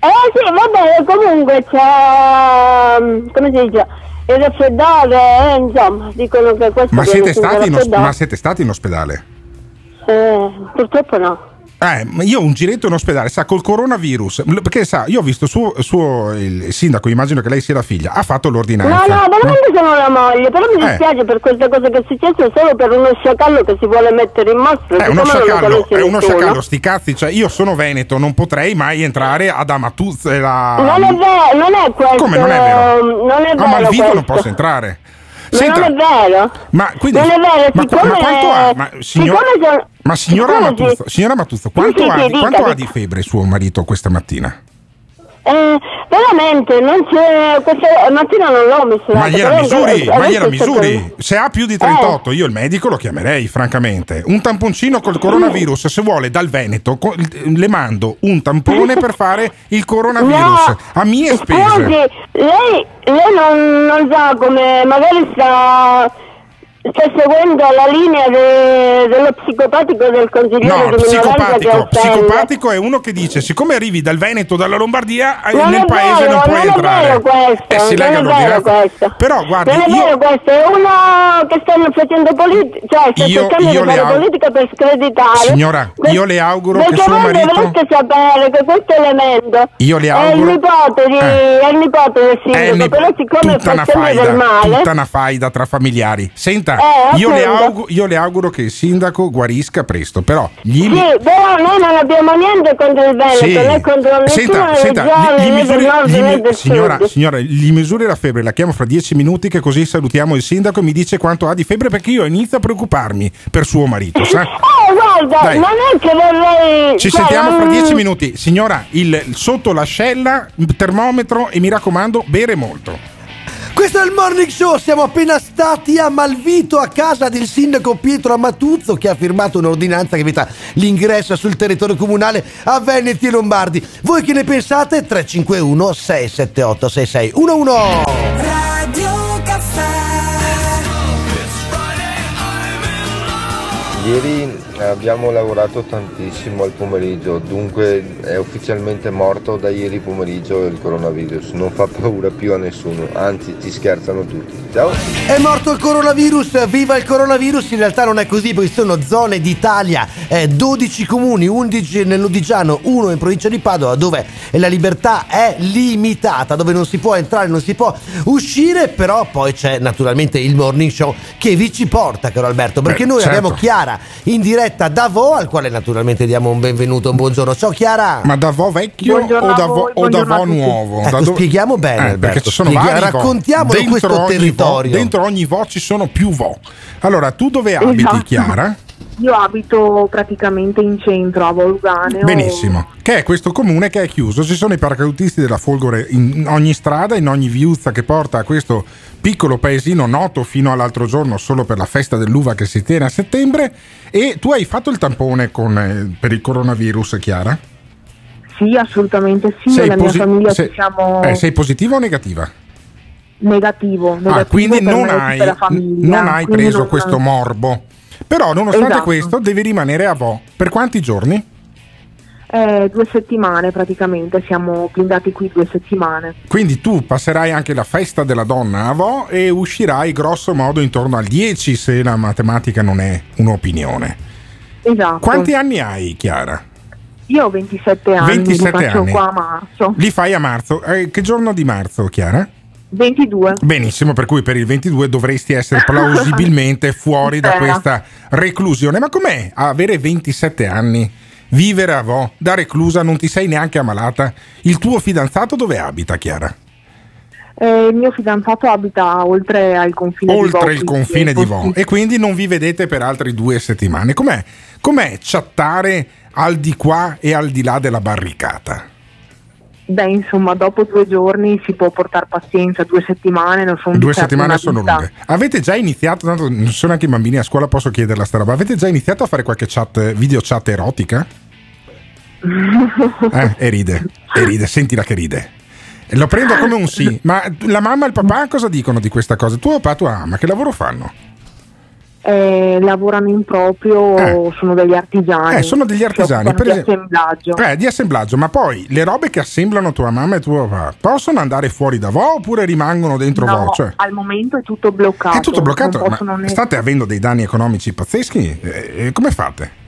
Eh sì, vabbè, comunque c'è... mm, come si dice? Il raffreddore, eh, insomma, dicono che questo... Ma siete, stati in, os- ma siete stati in ospedale? Eh, purtroppo no. Eh, io un giretto in ospedale, sa, col coronavirus, perché sa, io ho visto suo, suo- il sindaco, immagino che lei sia la figlia, ha fatto No, l'ordinanza. no, veramente sono la moglie, però mi Eh. dispiace per questa cosa che è successa solo per uno sciacallo che si vuole mettere in mostra. È uno non sciacallo, è uno nessuno. sciacallo, sti cazzi, cioè io sono veneto, non potrei mai entrare ad Amatuzzo e la... Non è vero, non è questo. Come non è vero? Non è A vero Malvivo non questo. posso entrare. Ma Senta, non è vero. ma quindi... non è vero, ma, siccome... ma quanto ha? Ma, signor- sono- ma signora. Matuzzo, signora Matuzzo, quanto, sì, ha, sì, dica, quanto ha di febbre suo marito questa mattina? Eh, veramente, non c'è... Questa mattina non l'ho misurato. Ma gliela misuri, ma gliela misuri. Se ha più di 38, io il medico lo chiamerei, francamente. Un tamponcino col coronavirus, se vuole, dal Veneto, co- le mando un tampone per fare il coronavirus No. a mie Scusi, spese. lei, lei non, non sa come magari sta, sta seguendo la linea de- dello psicopatico del consigliere No, di psicopatico, psicopatico è uno che dice: siccome arrivi dal Veneto, dalla Lombardia, eh, Non nel è paese vero, non puoi non entrare. è vero questo, E si non è vero questo. Però guardi, non è io, vero questo, è uno che stanno facendo politica, cioè sta Io- cercando io di fare politica per screditare. Signora, Que- io le auguro che suo marito- dovreste sapere che questo elemento Io le è il auguro- nipote, di, Eh. è il nipote del è sindaco, ne- però siccome tutta una fa sempre del faida, male... tutta una faida tra familiari. Senta, Eh, io, le appunto. augu- io le auguro che il sindaco guarisca presto, però gli Sì, però noi non abbiamo niente contro il Veneto, Sì. né contro nessuna Senta, senta, gli- gli misuri- nord gli mi- del signora, sud. signora, gli misuri la febbre, la chiamo fra dieci minuti che così salutiamo il sindaco e mi dice quanto ha di febbre perché io inizio a preoccuparmi per suo marito, sa? <laughs> Eh, guarda, Dai. non è che vorrei... Ci cioè, sentiamo fra dieci minuti. Signora, il, sotto l'ascella, termometro e mi raccomando, bere molto. Questo è il Morning Show, siamo appena stati a Malvito a casa del sindaco Pietro Amatuzzo che ha firmato un'ordinanza che vieta l'ingresso sul territorio comunale a Veneti e Lombardi. Voi che ne pensate? 351 678 6611 Radio Caffè Ieri abbiamo lavorato tantissimo al pomeriggio, dunque è ufficialmente morto da ieri pomeriggio il coronavirus. Non fa paura più a nessuno, anzi ci scherzano tutti. Ciao! È morto il coronavirus, viva il coronavirus, in realtà non è così perché ci sono zone d'Italia, eh, 12 comuni, 11 nell'Odigiano, 1 in provincia di Padova dove la libertà è limitata, dove non si può entrare, non si può uscire, però poi c'è naturalmente il morning show che vi ci porta, caro Alberto, perché Beh, noi certo. abbiamo Chiara in diretta da Vo, al quale naturalmente diamo un benvenuto, un buongiorno. Ciao Chiara! Ma da vo vecchio Buongiorno o da vo, voi, o da vo nuovo? Ecco, Da dove- spieghiamo bene, Eh, Alberto, perché ci sono spieghi- vari raccontiamolo Dentro questo ogni vo- territorio. dentro ogni vo ci sono più vo. Allora, tu dove abiti, Esatto. Chiara? Io abito praticamente in centro a Volganeo. Benissimo. Che è questo comune che è chiuso. Ci sono i paracadutisti della Folgore in ogni strada, in ogni viuzza che porta a questo piccolo paesino noto fino all'altro giorno solo per la festa dell'uva che si tiene a settembre. E tu hai fatto il tampone con, eh, per il coronavirus, Chiara? Sì, assolutamente sì. Sei posi- mia famiglia sei- ci siamo eh, sei positiva o negativa? negativo. negativo Ah, quindi non hai, non hai Quindi preso non- questo morbo. Però, nonostante Esatto. questo, devi rimanere a Vo. Per quanti giorni? Eh, due settimane praticamente, siamo blindati qui due settimane. Quindi tu passerai anche la festa della donna a Vo e uscirai grosso modo intorno al 10 se la matematica non è un'opinione. Esatto. Quanti anni hai, Chiara? Io ho 27 anni, 27 li faccio anni. qua a marzo. Li fai a marzo. Eh, che giorno di marzo, Chiara? 22. Benissimo, per cui per il 22 dovresti essere plausibilmente <laughs> fuori da questa reclusione. Ma com'è avere 27 anni, vivere a Vo, da reclusa, non ti sei neanche ammalata? Il tuo fidanzato dove abita, Chiara? Eh, il mio fidanzato abita oltre al confine di Vo. oltre il confine di Vo e quindi non vi vedete per altre due settimane. Com'è, com'è chattare al di qua e al di là della barricata? Beh, insomma, dopo due giorni si può portare pazienza, due settimane non sono Due certo settimane sono vita. lunghe. Avete già iniziato, tanto non sono anche i bambini a scuola, posso chiederla sta roba. Avete già iniziato a fare qualche chat, video chat erotica? <laughs> Eh, e ride, e ride, sentila che ride. Lo prendo come un sì, ma la mamma e il papà cosa dicono di questa cosa? Tuo papà e tua mamma, che lavoro fanno? Eh, lavorano in proprio, sono degli artigiani. Eh, sono degli artigiani, per di esempio- assemblaggio. Eh, di assemblaggio, ma poi le robe che assemblano tua mamma e tuo papà possono andare fuori da Vo oppure rimangono dentro No, Vo? Cioè, al momento è tutto bloccato. è tutto bloccato, ma né- state avendo dei danni economici pazzeschi? Eh, eh, come fate?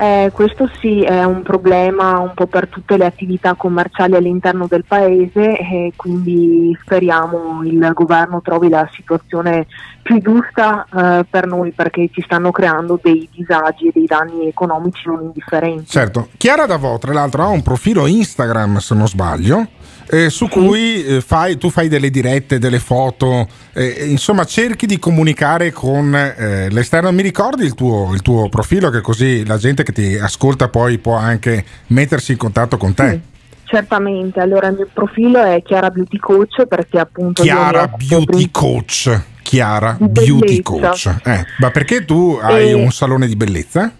Eh, questo sì è un problema un po' per tutte le attività commerciali all'interno del paese e quindi speriamo il governo trovi la situazione più giusta eh, per noi perché ci stanno creando dei disagi e dei danni economici non indifferenti. Certo, Chiara Davò, tra l'altro, ha un profilo Instagram, se non sbaglio, eh, su cui eh, fai, tu fai delle dirette, delle foto, eh, insomma cerchi di comunicare con eh, l'esterno. Mi ricordi il tuo, il tuo profilo che così la gente che ti ascolta poi può anche mettersi in contatto con te? Certamente, allora il mio profilo è Chiara Beauty Coach perché appunto Chiara Beauty Coach. Chiara Beauty. Coach. Eh, ma perché tu hai E- un salone di bellezza?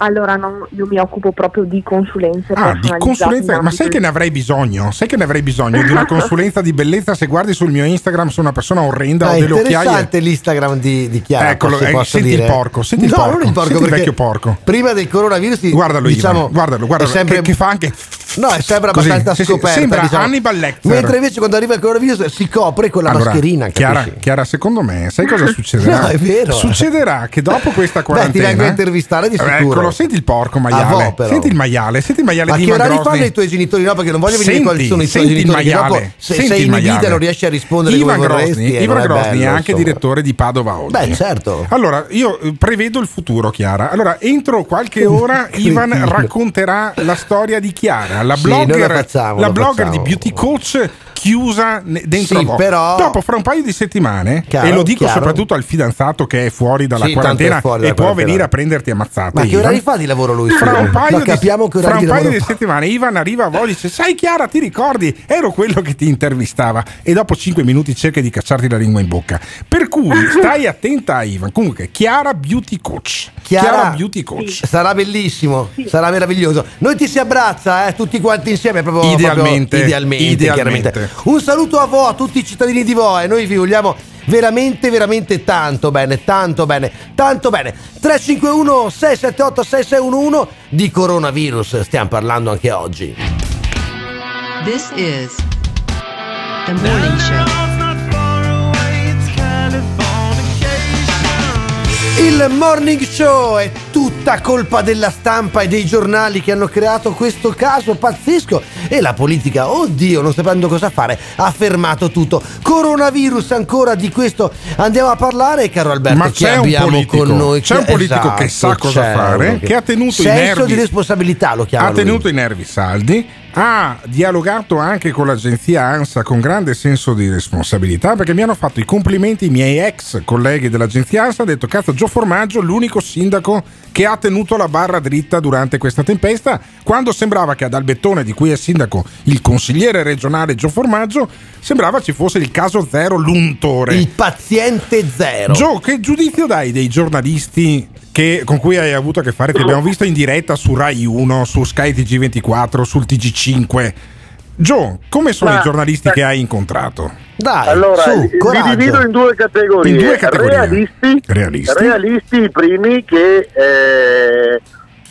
Allora non- io mi occupo proprio di consulenze Ah, di consulenza, ma sai che ne avrei bisogno? Sai che ne avrei bisogno di una <laughs> consulenza di bellezza? Se guardi sul mio Instagram sono una persona orrenda, Ah, ho delle occhiaie. interessante l'Instagram di, di Chiara. Eccolo, posso- eh, posso senti dire. il porco, senti il no, porco, non il porco senti il vecchio porco. Prima del coronavirus, Guardalo, diciamo, Ivan, guardalo, guardalo, è sempre, che, che fa anche. No, è sempre Così, abbastanza sì, scoperta. sembra diciamo. Hannibal Lecter. Mentre invece quando arriva il coronavirus si copre con la Allora, mascherina. Chiara? Chiara, secondo me, sai cosa <laughs> succederà? No, è vero. Succederà che dopo questa <laughs> Beh, ti quarantena. vengo a intervistare di Eh, sicuro. Eccolo, senti il porco maiale. Vo, però. senti il maiale, senti il maiale Ma di che Ivan orari fanno i tuoi genitori? No, perché non voglio vedere quali sono i tuoi senti il genitori. che maiale, dopo, se senti sei il in maiale. non riesci a rispondere Ivan come vorresti. Grosny, e Ivan non è anche direttore di Padova oggi. Beh, certo. Allora, io eh, prevedo il futuro, Chiara. Allora, entro qualche <laughs> ora Ivan racconterà la storia di Chiara, la Sì, blogger, lo facciamo, la lo blogger di Beauty Coach chiusa dentro Sì, Vo. però- Dopo, fra un paio di settimane, Chiaro, e lo dico chiaro. soprattutto al fidanzato che è fuori dalla Sì, quarantena fuori e dalla può quarantena. venire a prenderti ammazzate. Ma che Ivan. orari fa di lavoro lui? Fra un paio di, che fra un di paio di settimane Ivan arriva a voi e dice sai Chiara ti ricordi ero quello che ti intervistava e dopo 5 minuti cerca di cacciarti la lingua in bocca per cui <laughs> stai attenta a Ivan comunque Chiara Beauty Coach Chiara, Beauty Coach sarà bellissimo, sarà meraviglioso. Noi ti si abbraccia, eh, tutti quanti insieme, proprio Idealmente, proprio idealmente, idealmente. Un saluto a voi, a tutti i cittadini di Vo, e noi vi vogliamo veramente, veramente tanto bene, tanto bene, tanto bene. 351 678 6611 di coronavirus stiamo parlando anche oggi. This is the morning show. Il morning show è tutta colpa della stampa e dei giornali che hanno creato questo caso pazzesco e la politica, oddio, non sapendo cosa fare, ha fermato tutto. Coronavirus ancora di questo andiamo a parlare, caro Alberto, Ma che c'è un abbiamo politico, con noi. c'è un politico che sa cosa certo, fare, che ha tenuto i senso nervi- di responsabilità lo chiama ha lui. tenuto i nervi saldi, ha dialogato anche con l'agenzia ANSA con grande senso di responsabilità perché mi hanno fatto i complimenti i miei ex colleghi dell'agenzia ANSA, hanno detto cazzo Gio Formaggio l'unico sindaco che ha tenuto la barra dritta durante questa tempesta, quando sembrava che ad Albettone di cui è sindaco il consigliere regionale Gio Formaggio, sembrava ci fosse il caso zero l'untore. Il paziente zero. Gio, che giudizio dai dei giornalisti che- con cui hai avuto a che fare? Che abbiamo visto in diretta su Rai 1, su Sky TG24, sul TG5. Gio, come sono Ma- i giornalisti che hai incontrato? Dai, allora, su, li coraggio. divido in due categorie. In due categorie. Realisti, Realisti. realisti i primi che eh,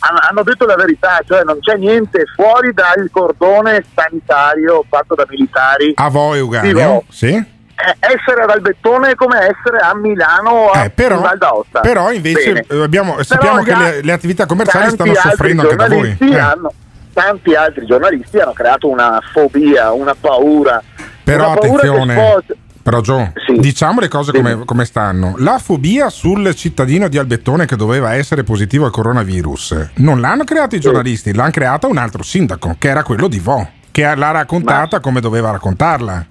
hanno, detto la verità, cioè non c'è niente fuori dal cordone sanitario fatto da militari. A voi, no. Sì? Eh, essere ad Albettone è come essere a Milano o a Eh, però, Val d'Aosta. però invece eh, abbiamo- Però sappiamo che le, le attività commerciali stanno soffrendo anche da voi. Eh. hanno- tanti altri giornalisti hanno creato una fobia, una paura. Però una paura attenzione, sfocia- però Gio, diciamo le cose come, come stanno. La fobia sul cittadino di Albettone che doveva essere positivo al coronavirus non l'hanno creata i giornalisti, l'hanno creata un altro sindaco che era quello di Vo, che l'ha raccontata come doveva raccontarla.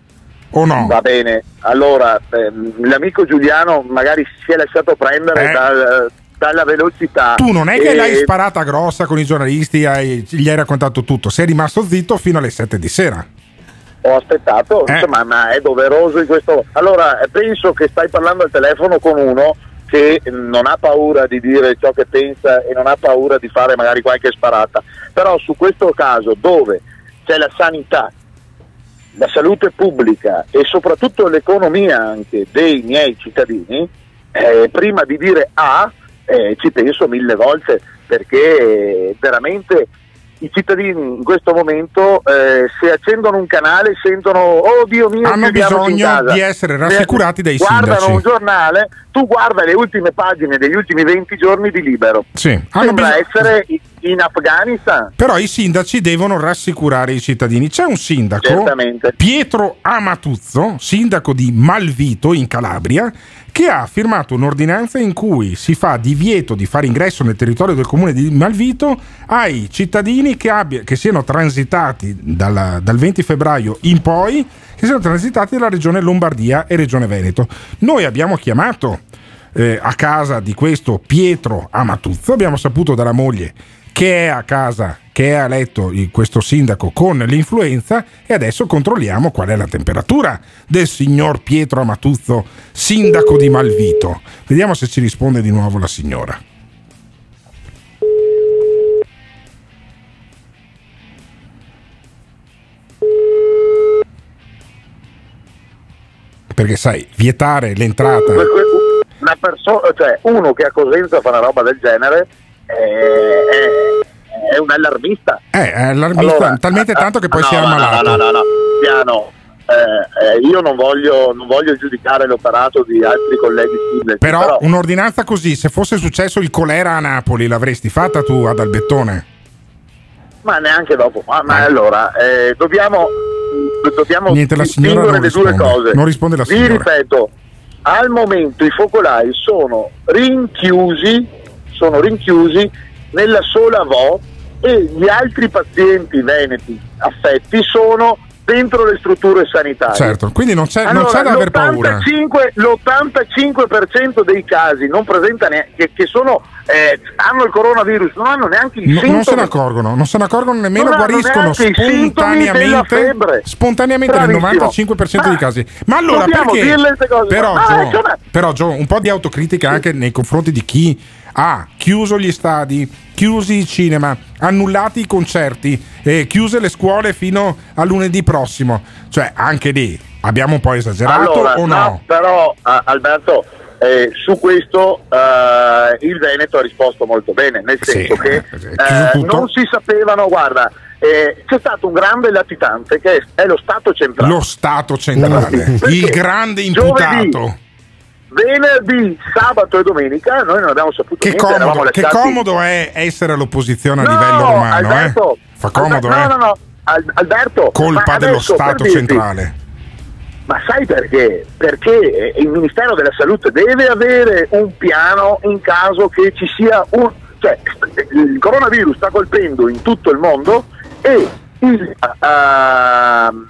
O no? Va bene, allora ehm, l'amico Giuliano magari si è lasciato prendere Eh. dal- dalla velocità. Tu non è che e- l'hai sparata grossa con i giornalisti, hai- gli hai raccontato tutto, sei rimasto zitto fino alle 7 di sera. Ho aspettato, Eh. insomma, ma è doveroso in questo. Allora, penso che stai parlando al telefono con uno che non ha paura di dire ciò che pensa e non ha paura di fare magari qualche sparata. Però su questo caso dove c'è la sanità, la salute pubblica e soprattutto l'economia anche dei miei cittadini, eh, prima di dire A eh, ci penso mille volte perché eh, veramente i cittadini in questo momento eh, se accendono un canale sentono oh Dio mio Hanno bisogno casa." di essere rassicurati dai guardano sindaci. un giornale tu guarda le ultime pagine degli ultimi 20 giorni di Libero Sì, sembra bisogno- essere in Afghanistan Però i sindaci devono rassicurare i cittadini. C'è un sindaco, Certamente. Pietro Amatuzzo, sindaco di Malvito in Calabria, che ha firmato un'ordinanza in cui si fa divieto di fare ingresso nel territorio del comune di Malvito ai cittadini che, abbia- che siano transitati dalla- dal 20 febbraio in poi, che siano transitati dalla regione Lombardia e regione Veneto. Noi abbiamo chiamato eh, a casa di questo Pietro Amatuzzo, abbiamo saputo dalla moglie che è a casa, che è a letto questo sindaco con l'influenza e adesso controlliamo qual è la temperatura del signor Pietro Amatuzzo, sindaco di Malvito. Vediamo se ci risponde di nuovo la signora. Perché sai, vietare l'entrata... una persona, cioè uno che a Cosenza fa una roba del genere è, è un allarmista. Eh, è allarmista Allora, talmente tanto che poi no, si è ammalato. No, no, no, no, piano. Eh, eh, io non voglio, non voglio giudicare l'operato di altri colleghi sindaci, Però, un'ordinanza così, se fosse successo il colera a Napoli, l'avresti fatta tu ad Albettone? ma neanche dopo. Ma, ma allora, eh, dobbiamo, dobbiamo Niente, la signora distinguere non le due risponde. cose. Non risponde la Vi signora. ripeto, al momento i focolai sono rinchiusi, sono rinchiusi nella sola VO e gli altri pazienti veneti affetti sono dentro le strutture sanitarie. Certo, quindi non c'è, non Allora, c'è da aver paura. l'85%, l'85% dei casi non presenta neanche, che, che sono, eh, hanno il coronavirus, non hanno neanche i No- sintomi. non se ne accorgono, non se ne accorgono nemmeno, Non guariscono spontaneamente, spontaneamente nel Bravissimo. 95% Ma dei casi. Ma allora perché? Però, Ah, Gio, però, Gio, un po' di autocritica anche nei confronti di chi ha chiuso gli stadi, chiusi i cinema, annullati i concerti, eh, chiuse le scuole fino a lunedì prossimo. Cioè, anche lì abbiamo un po' esagerato Allora, o no? però ah, Alberto, eh, su questo eh, il Veneto ha risposto molto bene, nel Sì, senso che chiuso eh, tutto. non si sapevano, guarda, eh, c'è stato un grande latitante che è, è lo Stato centrale. Lo Stato centrale, il grande imputato. Venerdì, sabato e domenica noi non abbiamo saputo Che niente, comodo, che comodo è essere all'opposizione a No, livello romano, Alberto, eh? Fa comodo, Alber- eh? No, no, no, Al- Alberto. Colpa dello adesso, Stato dirti, centrale. Ma sai perché? Perché eh, il Ministero della Salute deve avere un piano in caso che ci sia un... cioè il coronavirus sta colpendo in tutto il mondo e il, ehm,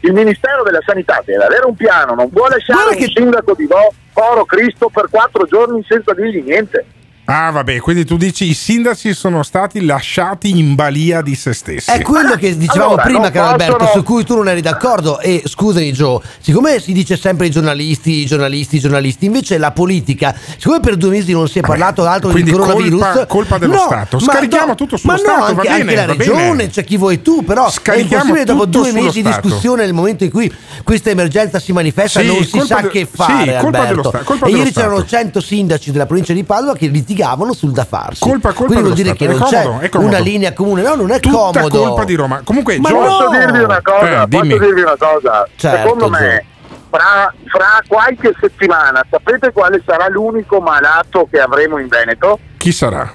il Ministero della Sanità deve avere un piano, non può lasciare un sindaco di Vo, Foro Cristo per quattro giorni senza dirgli niente. Ah, vabbè, quindi tu dici i sindaci sono stati lasciati in balia di se stessi. È quello che dicevamo Allora, prima, caro Alberto, possono- su cui tu non eri d'accordo. E scusami, Gio, siccome si dice sempre i giornalisti, i giornalisti, i giornalisti, invece la politica, siccome per due mesi non si è parlato altro quindi di coronavirus, colpa- colpa dello Stato. ma Scarichiamo no, tutto sullo ma no, Stato, va anche, bene, anche la va regione, c'è chi vuoi tu, però è impossibile dopo due mesi di Stato. discussione, nel momento in cui questa emergenza si manifesta, Sì, non si colpa sa de- che sì, fare. colpa dello Alberto. Stato, colpa e dello ieri c'erano Stato. 100 sindaci della provincia di Padova che litigavano sul da farsi. Colpa- colpa Quindi vuol dire che non È c'è una linea comune, no, non è Tutta comodo. colpa di Roma. Comunque, Ma Gio- Posso no! dirvi una cosa? Eh, dimmi. posso dirvi una cosa? Certo, Secondo me, fra, fra qualche settimana, sapete quale sarà l'unico malato che avremo in Veneto? chi sarà?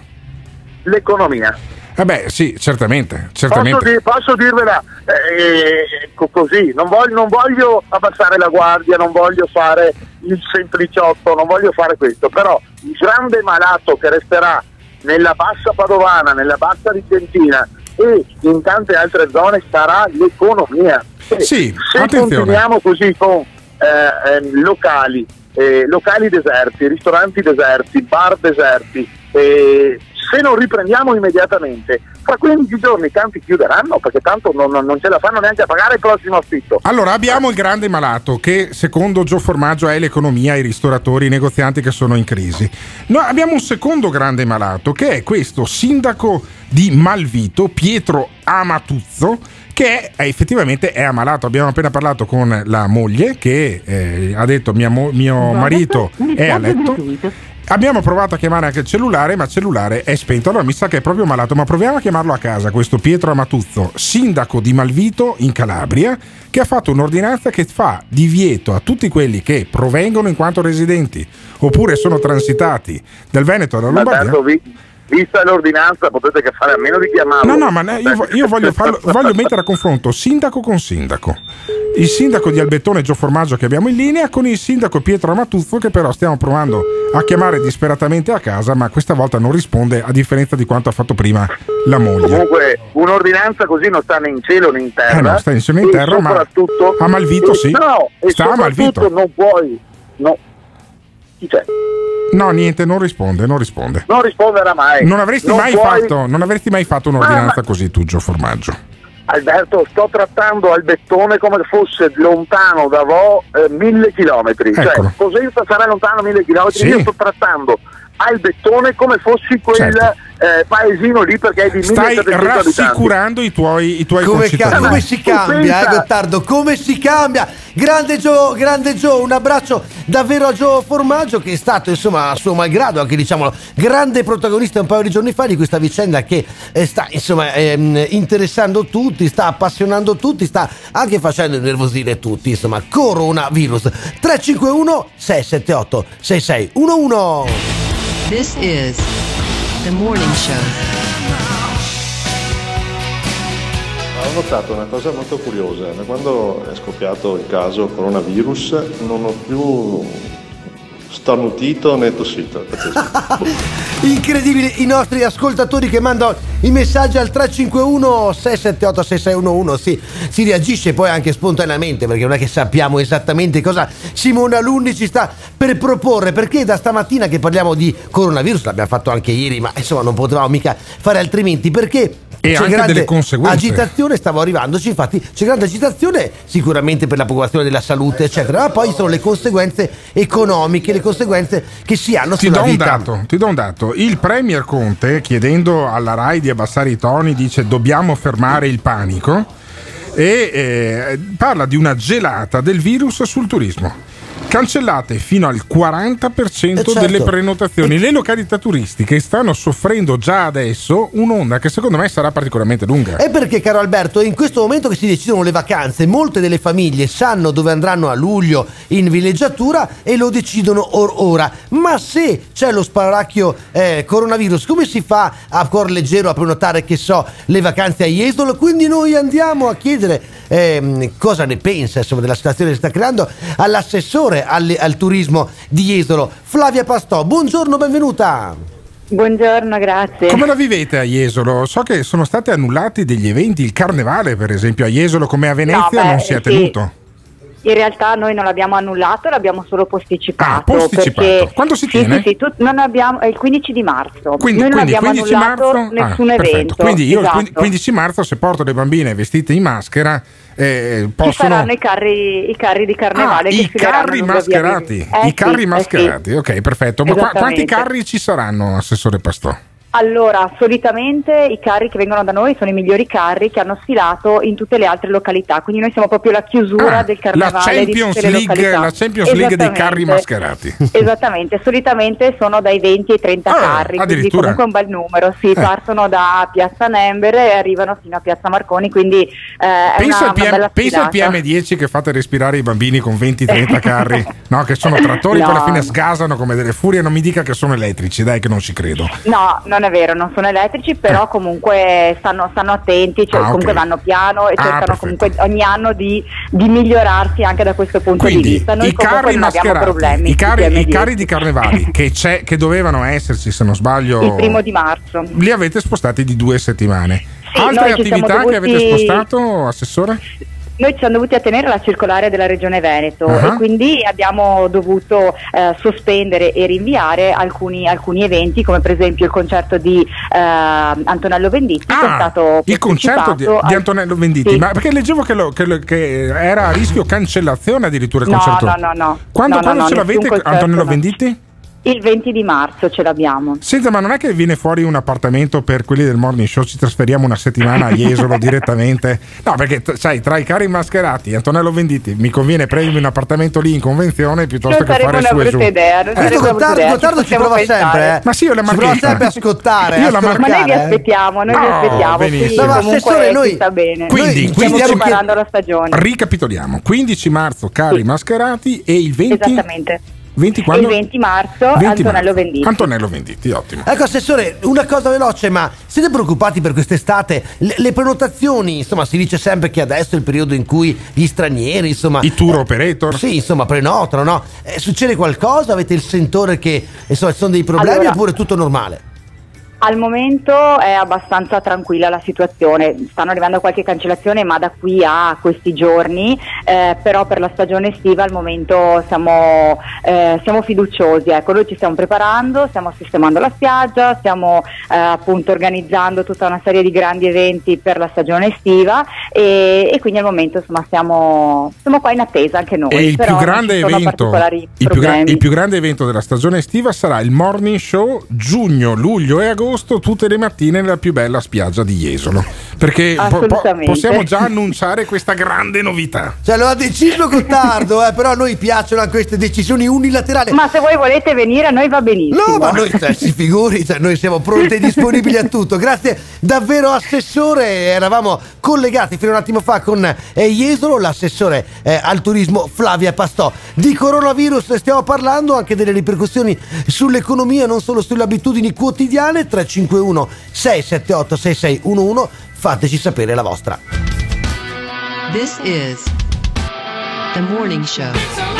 L'economia. Eh beh, sì, certamente, Posso, certamente. dir- posso dirvela eh, co- così, non voglio, non voglio abbassare la guardia, non voglio fare il sempliciotto, non voglio fare questo, però il grande malato che resterà nella bassa padovana, nella bassa vicentina e in tante altre zone sarà l'economia. E Sì, se attenzione. continuiamo così con eh, ehm, locali, eh, locali deserti, ristoranti deserti, bar deserti, eh, se non riprendiamo immediatamente, fra 15 giorni tanti chiuderanno perché tanto non, non- non ce la fanno neanche a pagare il prossimo affitto. Allora, abbiamo il grande malato che secondo Gio Formaggio è l'economia, i ristoratori, i negozianti che sono in crisi. Noi abbiamo un secondo grande malato che è questo sindaco di Malvito, Pietro Amatuzzo, che è, effettivamente è ammalato. Abbiamo appena parlato con la moglie che eh, ha detto mia mo- mio marito è a letto. Abbiamo provato a chiamare anche il cellulare, ma il cellulare è spento. Allora mi sa che è proprio malato, ma proviamo a chiamarlo a casa, questo Pietro Amatuzzo, sindaco di Malvito in Calabria, che ha fatto un'ordinanza che fa divieto a tutti quelli che provengono in quanto residenti oppure sono transitati dal Veneto alla Lombardia. Vista l'ordinanza potete che fare a meno di chiamarlo. No, no, ma ne- io, io voglio, farlo- <laughs> voglio mettere a confronto sindaco con sindaco. Il sindaco di Albettone Gio Formaggio che abbiamo in linea con il sindaco Pietro Amatuzzo che però stiamo provando a chiamare disperatamente a casa ma questa volta non risponde a differenza di quanto ha fatto prima la moglie. Comunque un'ordinanza così non sta né in cielo né in terra. Eh no, sta in cielo né in terra, ma a Malvito sì. No, Sta a Malvito. non puoi. No. Chi c'è? No, niente, non risponde, non risponde. Non risponderà mai. Non avresti, Non mai, puoi- fatto, non avresti mai fatto un'ordinanza ma- così tu, Gio Formaggio. Alberto, sto trattando Albettone come fosse lontano da Vo eh, mille chilometri. Cioè. Cosenza sarà lontano mille chilometri. Sì. Io sto trattando Albettone come fossi quel Certo. eh, paesino lì perché è di Stai 1700 abitanti. rassicurando i tuoi, i tuoi Come, ca- concittadini. come si cambia, eh, Gottardo? Come si cambia? Grande Gio, grande Gio, un abbraccio davvero a Gio Formaggio che è stato, insomma, a suo malgrado, anche diciamolo, grande protagonista un paio di giorni fa di questa vicenda che eh, sta, insomma, ehm, interessando tutti, sta appassionando tutti, sta anche facendo nervosire tutti, insomma, coronavirus. 351 678 6611 This is the morning show. Ho notato una cosa molto curiosa, quando è scoppiato il caso coronavirus non ho più starnutito né tossito. <laughs> Incredibile i nostri ascoltatori che mandano i messaggi al 351 678 6611 sì, si reagisce poi anche spontaneamente perché non è che sappiamo esattamente cosa Simona Lunni ci sta per proporre perché da stamattina che parliamo di coronavirus l'abbiamo fatto anche ieri ma insomma non potevamo mica fare altrimenti perché E c'è anche grande delle conseguenze. agitazione stavo arrivandoci infatti c'è grande agitazione sicuramente per la preoccupazione della salute eccetera ma poi sono le conseguenze economiche le conseguenze che si hanno Ti sulla do, un vita dato, ti do un dato. Il Premier Conte, chiedendo alla RAI di abbassare i toni, dice dobbiamo fermare il panico e eh, parla di una gelata del virus sul turismo. Cancellate fino al 40% Eh, certo. delle prenotazioni. Le località turistiche stanno soffrendo già adesso un'onda che secondo me sarà particolarmente lunga. È perché, caro Alberto, in questo momento che si decidono le vacanze, molte delle famiglie sanno dove andranno a luglio in villeggiatura e lo decidono or- ora. Ma se c'è lo sparacchio eh, coronavirus, come si fa a cuor leggero a prenotare, che so, le vacanze a Jesolo? Quindi noi andiamo a chiedere ehm, cosa ne pensa insomma, della situazione che si sta creando all'assessore al, al turismo di Jesolo, Flavia Pastò. Buongiorno, benvenuta. Buongiorno, grazie. Come la vivete a Jesolo? So che sono stati annullati degli eventi, il carnevale per esempio a Jesolo come a Venezia No, beh, non si è sì. tenuto. In realtà noi non l'abbiamo annullato, l'abbiamo solo posticipato. Ah, posticipato. Quando si sì, tiene? Sì, sì, tu- non abbiamo, è il 15 di marzo. Quindi, noi non quindi abbiamo 15 annullato marzo, nessun ah, evento. Quindi io il Esatto. 15 15 marzo se porto le bambine vestite in maschera eh, Ci possono saranno i carri, i carri di carnevale Ah, i carri mascherati, Eh i carri sì, eh mascherati, sì. ok, perfetto. Ma qua- quanti carri ci saranno, Assessore Pastò? Allora, solitamente i carri che vengono da noi sono i migliori carri che hanno sfilato in tutte le altre località, quindi noi siamo proprio la chiusura Ah, del la carnevale di Champions, League, la Champions League dei carri mascherati. <laughs> Esattamente, solitamente sono dai 20 ai 30 Ah, carri, quindi comunque un bel numero. Sì, Eh. partono da Piazza Nember e arrivano fino a Piazza Marconi, quindi eh, Pensa, al, PM, pensa al sfilata. PM10 che fate respirare i bambini con 20-30 <laughs> carri, no, che sono trattori, No. poi alla fine sgasano come delle furie. Non mi dica che sono elettrici, dai, che non ci credo. No, non è vero, non sono elettrici, però comunque stanno, stanno attenti, cioè Eh. Ah, comunque vanno piano e Ah, cercano comunque ogni anno di, di migliorarsi anche da questo punto di Quindi vista. Noi i carri non abbiamo problemi. i carri, i PM10. carri di carnevali <laughs> che, c'è- che dovevano esserci, se non sbaglio, Il primo di marzo. li avete spostati di due settimane. Altre ci siamo attività che avete dovuti- spostato, Assessore? Noi ci siamo dovuti attenere alla circolare della Regione Veneto Ah. e quindi abbiamo dovuto eh, sospendere e rinviare alcuni, alcuni eventi, come per esempio il concerto di eh, Antonello Venditti, che è stato Ah, Il concerto di, di Antonello Venditti, Sì. ma perché leggevo che, lo- che lo- che era a rischio cancellazione addirittura il No, concerto? no, no, no. Quando, No, quando no, ce l'avete Antonello. Venditti? Il 20 di marzo ce l'abbiamo. Senta, ma non è che viene fuori un appartamento per quelli del morning show? Ci trasferiamo una settimana a Jesolo <laughs> direttamente? No, perché t- sai, tra i cari mascherati Antonello Venditti mi conviene prendermi un appartamento lì in convenzione piuttosto Non che fare su e giù. idea, non Questo sarebbe una brutta Gottardo, idea, Gottardo ci possiamo prova pensare. sempre, eh. Ma sì, io la Ci prova marchetta. sempre a scottare. Io a la Ma noi vi eh. aspettiamo, noi vi Oh, aspettiamo, benissimo. No, ma comunque Assessore, noi- sta bene. Quindi, Noi quindi stiamo ci- preparando la stagione. Ricapitoliamo: 15 marzo, cari mascherati, e il 20. Esattamente. 20 E quando? il 20 marzo 20 Antonello marzo. Venditti. Antonello Venditti, ottimo. Ecco, Assessore, una cosa veloce, ma siete preoccupati per quest'estate? Le, le prenotazioni, insomma, si dice sempre che adesso è il periodo in cui gli stranieri, insomma... I tour operator? Sì, insomma, prenotano, no? Eh, succede qualcosa? Avete il sentore che, insomma, ci sono dei problemi Allora- oppure è tutto normale? Al momento è abbastanza tranquilla la situazione, stanno arrivando qualche cancellazione ma da qui a questi giorni, eh, però per la stagione estiva al momento siamo, eh, siamo fiduciosi, ecco, noi ci stiamo preparando, stiamo sistemando la spiaggia, stiamo eh, appunto organizzando tutta una serie di grandi eventi per la stagione estiva e, e quindi al momento insomma stiamo, siamo qua in attesa anche noi. E il più grande evento, il più, gra- il più grande evento della stagione estiva sarà il morning show giugno, luglio e agosto, tutte le mattine nella più bella spiaggia di Jesolo. Perché po- po- possiamo già annunciare questa grande novità. Cioè, lo ha deciso Gottardo, eh, però a noi piacciono anche queste decisioni unilaterali. Ma se voi volete venire a noi va benissimo. No, ma noi cioè, si figuri, cioè, noi siamo pronti e disponibili a tutto. Grazie davvero Assessore, eravamo collegati fino a un attimo fa con eh, Jesolo, l'assessore eh, al turismo Flavia Pastò. Di coronavirus stiamo parlando, anche delle ripercussioni sull'economia, non solo sulle abitudini quotidiane. 351 678 6611, fateci sapere la vostra. This is the morning show.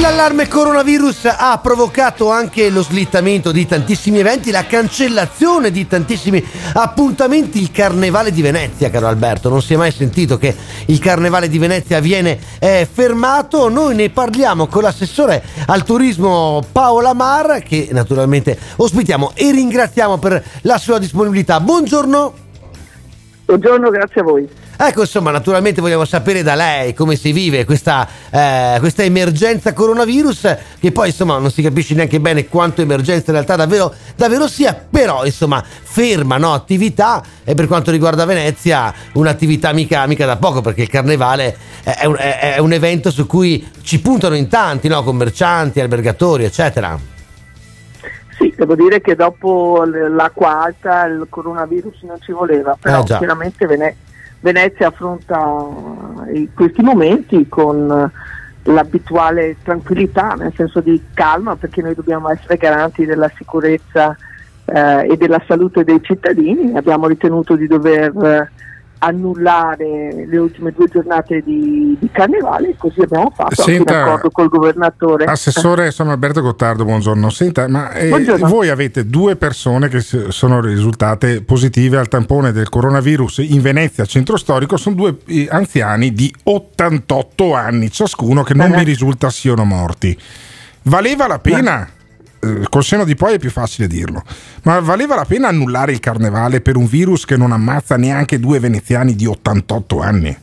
L'allarme coronavirus ha provocato anche lo slittamento di tantissimi eventi, la cancellazione di tantissimi appuntamenti. Il Carnevale di Venezia, caro Alberto, non si è mai sentito che il Carnevale di Venezia viene eh, fermato. Noi ne parliamo con l'assessore al turismo Paola Mar, che naturalmente ospitiamo e ringraziamo per la sua disponibilità. Buongiorno. Buongiorno, grazie a voi. Ecco, insomma, naturalmente vogliamo sapere da lei come si vive questa, eh, questa emergenza coronavirus, che poi insomma non si capisce neanche bene quanto emergenza in realtà davvero, davvero sia, però insomma ferma no, attività e per quanto riguarda Venezia un'attività mica, mica da poco perché il carnevale è un, è- è un evento su cui ci puntano in tanti, no? commercianti, albergatori, eccetera. Sì, devo dire che dopo l'acqua alta il coronavirus non ci voleva, però Eh, chiaramente Vene- Venezia affronta i- questi momenti con eh, l'abituale tranquillità, nel senso di calma, perché noi dobbiamo essere garanti della sicurezza eh, e della salute dei cittadini. Abbiamo ritenuto di dover eh, annullare le ultime due giornate di, di carnevale e così abbiamo fatto anche Senta, d'accordo col governatore. Assessore, <laughs> sono Alberto Gottardo, buongiorno. Senta, ma eh, Buongiorno. voi avete due persone che sono risultate positive al tampone del coronavirus in Venezia, centro storico, sono due eh, anziani di 88 anni ciascuno che non Eh. mi risulta siano morti. Valeva la pena? eh, Col seno di poi è più facile dirlo, ma valeva la pena annullare il carnevale per un virus che non ammazza neanche due veneziani di 88 anni?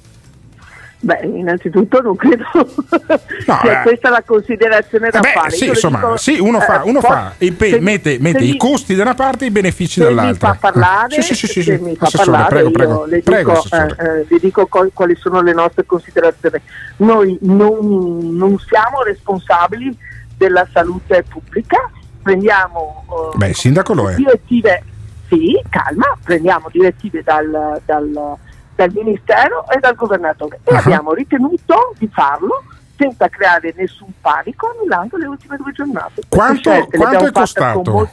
Beh, innanzitutto non credo <laughs> No, sia eh. questa la considerazione da Beh, fare. sì, insomma, dico, sì, uno fa, eh, uno poi- fa pe- se- mette, mette se i mi- costi da una parte e i benefici se mi dall'altra. fa parlare, Sì, sì, sì, sì, mi fa Assessore, parlare, prego, prego. le Prego, dico, eh, eh, vi dico qual- quali sono le nostre considerazioni. Noi non, non siamo responsabili della salute pubblica, prendiamo eh, Beh, sindaco lo è. direttive, sì, calma, prendiamo direttive dal, dal- dal Ministero e dal Governatore e Ah. abbiamo ritenuto di farlo senza creare nessun panico annullando le ultime due giornate. Quanto, quanto è costato?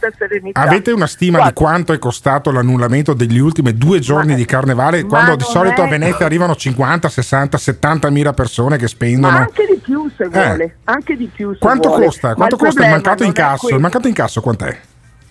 Avete una stima Guarda, di quanto è costato l'annullamento degli ultimi due giorni di carnevale? ma Quando di solito è- a Venezia arrivano 50, 60, 70 mila persone che Ma spendono. anche di più se Eh. vuole, anche di più se Quanto vuole. costa? Ma Quanto il costa il mancato incasso? Il mancato incasso quant'è?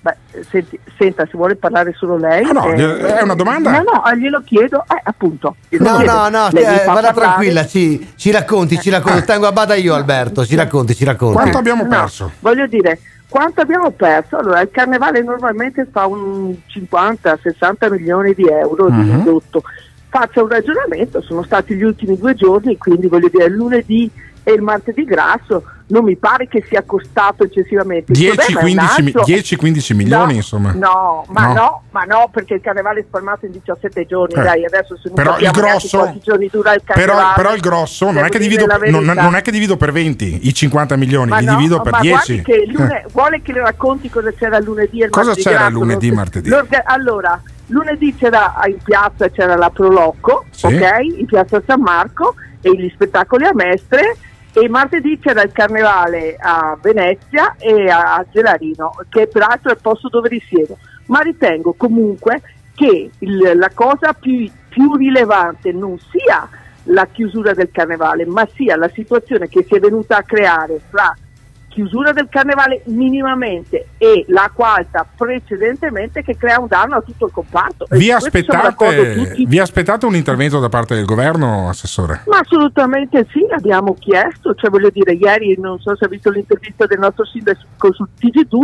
Beh, senti, senta, si vuole parlare solo lei? Ah, no, Eh, è una domanda. No, no, eh, glielo chiedo, eh, appunto. glielo No, chiedo. no, no, eh, vada parlare. tranquilla, ci, ci racconti, ci racconti. Tengo a bada io, Alberto, ci racconti, ci racconti. Quanto abbiamo No, perso? Voglio dire, quanto abbiamo perso? Allora, il carnevale normalmente fa un 50-60 milioni di euro di Mhm. indotto. Faccia un ragionamento, sono stati gli ultimi due giorni, quindi voglio dire, il lunedì e il martedì grasso non mi pare che sia costato eccessivamente. Il problema è un 10-15 mi- altro. 10-15 milioni, No, insomma. No, ma No. no. ma no, perché il carnevale è spalmato in 17 giorni, Eh. dai, adesso se Però il grosso- quanti giorni dura il carnevale. Però, però il grosso non è, divido, non, non è che divido per 20 i 50 milioni, Ma li no, divido per ma 10. guardi che lune- vuole che le racconti cosa c'era lunedì e Cosa martedì c'era lunedì e martedì? allora, lunedì c'era in piazza c'era la Prolocco, Sì. ok? In piazza San Marco e gli spettacoli a Mestre e martedì c'era il carnevale a Venezia e a Gelarino, che peraltro è il posto dove risiedo. Ma ritengo comunque che il- la cosa più, più rilevante non sia la chiusura del carnevale, ma sia la situazione che si è venuta a creare fra chiusura del carnevale minimamente e l'acqua alta precedentemente che crea un danno a tutto il comparto. Vi aspettate, vi aspettate un intervento da parte del governo, Assessore? Ma assolutamente sì, abbiamo chiesto, cioè voglio dire, ieri non so se ha visto l'intervista del nostro sindaco sul TG2,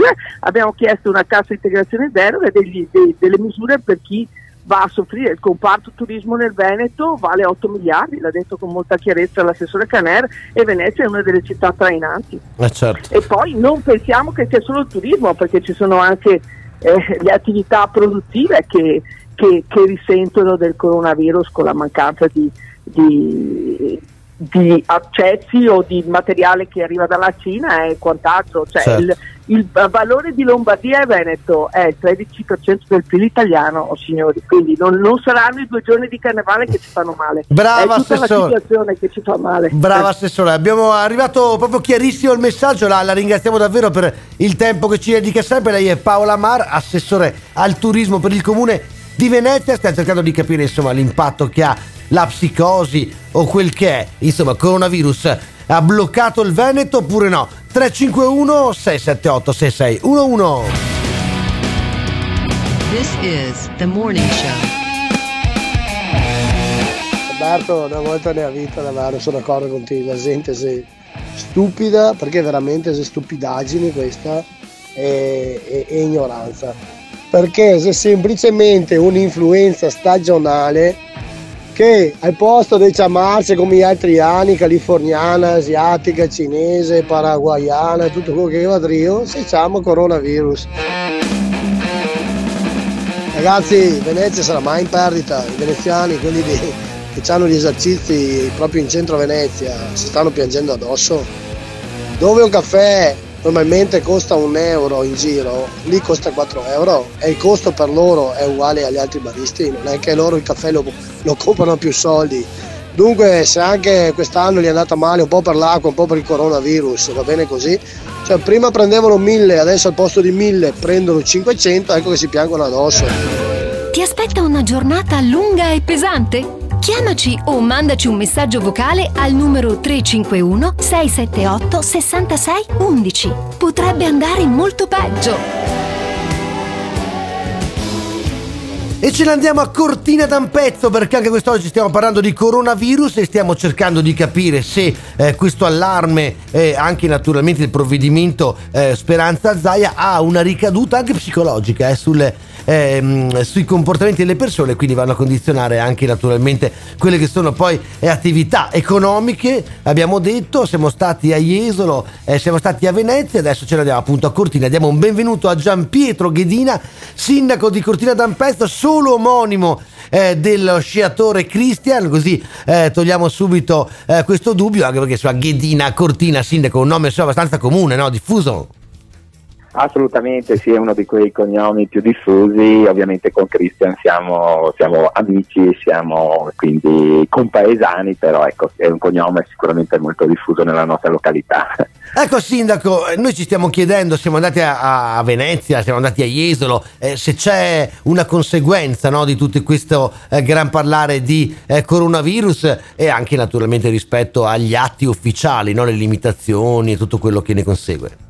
abbiamo chiesto una cassa integrazione deroga e delle misure per chi va a soffrire. Il comparto turismo nel Veneto vale 8 miliardi, l'ha detto con molta chiarezza l'assessore Caner e Venezia è una delle città trainanti. Eh, certo. E poi non pensiamo che sia solo il turismo, perché ci sono anche eh, le attività produttive che, che- che risentono del coronavirus con la mancanza di, di- di accessi o di materiale che arriva dalla Cina e quant'altro. Cioè, Certo. il, il valore di Lombardia e Veneto è il 13% del PIL italiano, oh, signori, quindi non, non saranno i due giorni di carnevale che ci fanno male. Brava, è Assessore. la situazione che ci fa male. Brava Assessore, abbiamo arrivato proprio chiarissimo il messaggio, la, la ringraziamo davvero per il tempo che ci dedica sempre. Lei è Paola Mar, Assessore al turismo per il comune di Venezia. Stiamo cercando di capire insomma l'impatto che ha la psicosi o quel che è. Insomma, coronavirus ha bloccato il Veneto oppure no? 351 678 6611 This is the morning show. Alberto una volta nella vita davvero sono d'accordo con te, la gente è stupida perché veramente è stupidaggine questa e, e- e ignoranza. Perché se semplicemente un'influenza stagionale che al posto di chiamarsi come gli altri anni, californiana, asiatica, cinese, paraguayana, tutto quello che va trio, si chiama coronavirus. Ragazzi, Venezia sarà mai in perdita, i veneziani, quelli di- che hanno gli esercizi proprio in centro Venezia, si stanno piangendo addosso. Dove un caffè normalmente costa un euro in giro, lì costa 4 euro e il costo per loro è uguale agli altri baristi, non è che loro il caffè lo, lo comprano più soldi. Dunque se anche quest'anno gli è andata male un po' per l'acqua, un po' per il coronavirus, va bene così, cioè prima prendevano 1000, adesso al posto di 1000 prendono 500, ecco che si piangono addosso. Ti aspetta una giornata lunga e pesante? Chiamaci o mandaci un messaggio vocale al numero 351 678 66 11. Potrebbe andare molto peggio. E ce ne andiamo a Cortina d'Ampezzo perché anche quest'oggi stiamo parlando di coronavirus e stiamo cercando di capire se eh, questo allarme e anche naturalmente il provvedimento eh, Speranza Zaia ha una ricaduta anche psicologica eh, sulle, ehm, sui comportamenti delle persone, quindi vanno a condizionare anche naturalmente quelle che sono poi attività economiche. Abbiamo detto, siamo stati a Jesolo, eh, siamo stati a Venezia, adesso ce ne andiamo appunto a Cortina. Diamo un benvenuto a Gian Pietro Ghedina, sindaco di Cortina d'Ampezzo, solo omonimo eh, dello sciatore Christian, così eh, togliamo subito eh, questo dubbio, anche perché sulla Ghedina Cortina, sindaco, un nome insomma, abbastanza comune, no? diffuso. Assolutamente sì, è uno di quei cognomi più diffusi, ovviamente con Christian siamo, siamo amici, siamo quindi compaesani, però ecco, è un cognome sicuramente molto diffuso nella nostra località. <laughs> Ecco sindaco, noi ci stiamo chiedendo, siamo andati a, a Venezia, siamo andati a Jesolo, eh, se c'è una conseguenza no, di tutto questo eh, gran parlare di eh, coronavirus e anche naturalmente rispetto agli atti ufficiali, no, le limitazioni e tutto quello che ne consegue.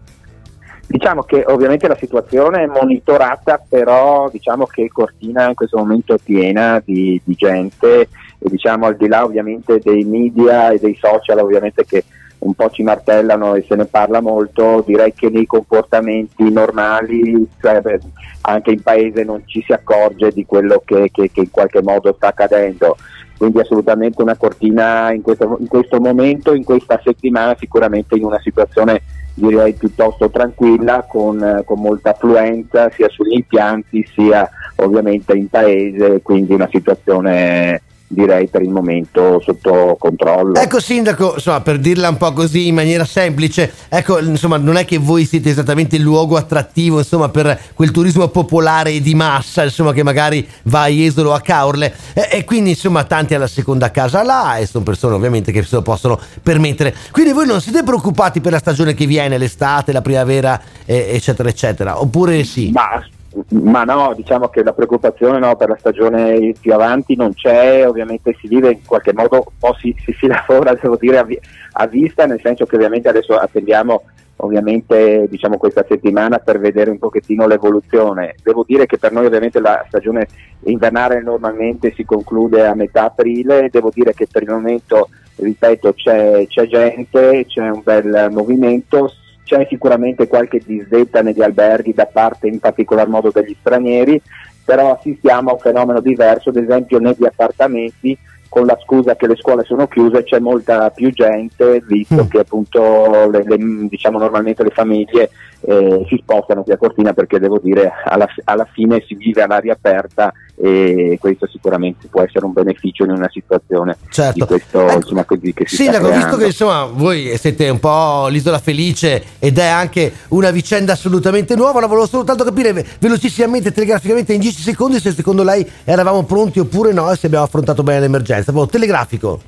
Diciamo che ovviamente la situazione è monitorata, però diciamo che Cortina in questo momento è piena di, di gente e diciamo al di là ovviamente dei media e dei social ovviamente che un po' ci martellano e se ne parla molto, direi che nei comportamenti normali, cioè, beh, anche in paese non ci si accorge di quello che, che- che in qualche modo sta accadendo. Quindi assolutamente una cortina in questo, in questo momento, in questa settimana, sicuramente in una situazione direi piuttosto tranquilla, con, eh, con molta affluenza sia sugli impianti sia ovviamente in paese, quindi una situazione direi per il momento sotto controllo. Ecco sindaco, insomma, per dirla un po' così in maniera semplice, ecco, insomma, non è che voi siete esattamente il luogo attrattivo, insomma, per quel turismo popolare e di massa, insomma, che magari va a Jesolo o a Caorle e, e quindi, insomma, tanti alla seconda casa là e sono persone ovviamente che se lo possono permettere. Quindi voi non siete preoccupati per la stagione che viene, l'estate, la primavera, eh, eccetera, eccetera, oppure sì? Ma, ma no, diciamo che la preoccupazione no, per la stagione più avanti non c'è, ovviamente si vive in qualche modo, un po' si, si, si <laughs> lavora devo dire a, vi- a vista, nel senso che ovviamente adesso attendiamo ovviamente diciamo questa settimana per vedere un pochettino l'evoluzione. Devo dire che per noi ovviamente la stagione invernale normalmente si conclude a metà aprile, devo dire che per il momento, ripeto, c'è, c'è gente, c'è un bel movimento, c'è sicuramente qualche disdetta negli alberghi da parte in particolar modo degli stranieri, però assistiamo a un fenomeno diverso, ad esempio negli appartamenti con la scusa che le scuole sono chiuse c'è molta più gente visto che appunto le- le- diciamo normalmente le famiglie eh, si spostano qui a Cortina perché devo dire alla, alla fine si vive all'aria aperta e questo sicuramente può essere un beneficio in una situazione Certo. di questo insomma così che si Sindaco, visto che insomma voi siete un po' l'isola felice ed è anche una vicenda assolutamente nuova, la volevo soltanto capire ve- velocissimamente, telegraficamente in 10 secondi se secondo lei eravamo pronti oppure no e se abbiamo affrontato bene l'emergenza. Proprio telegrafico.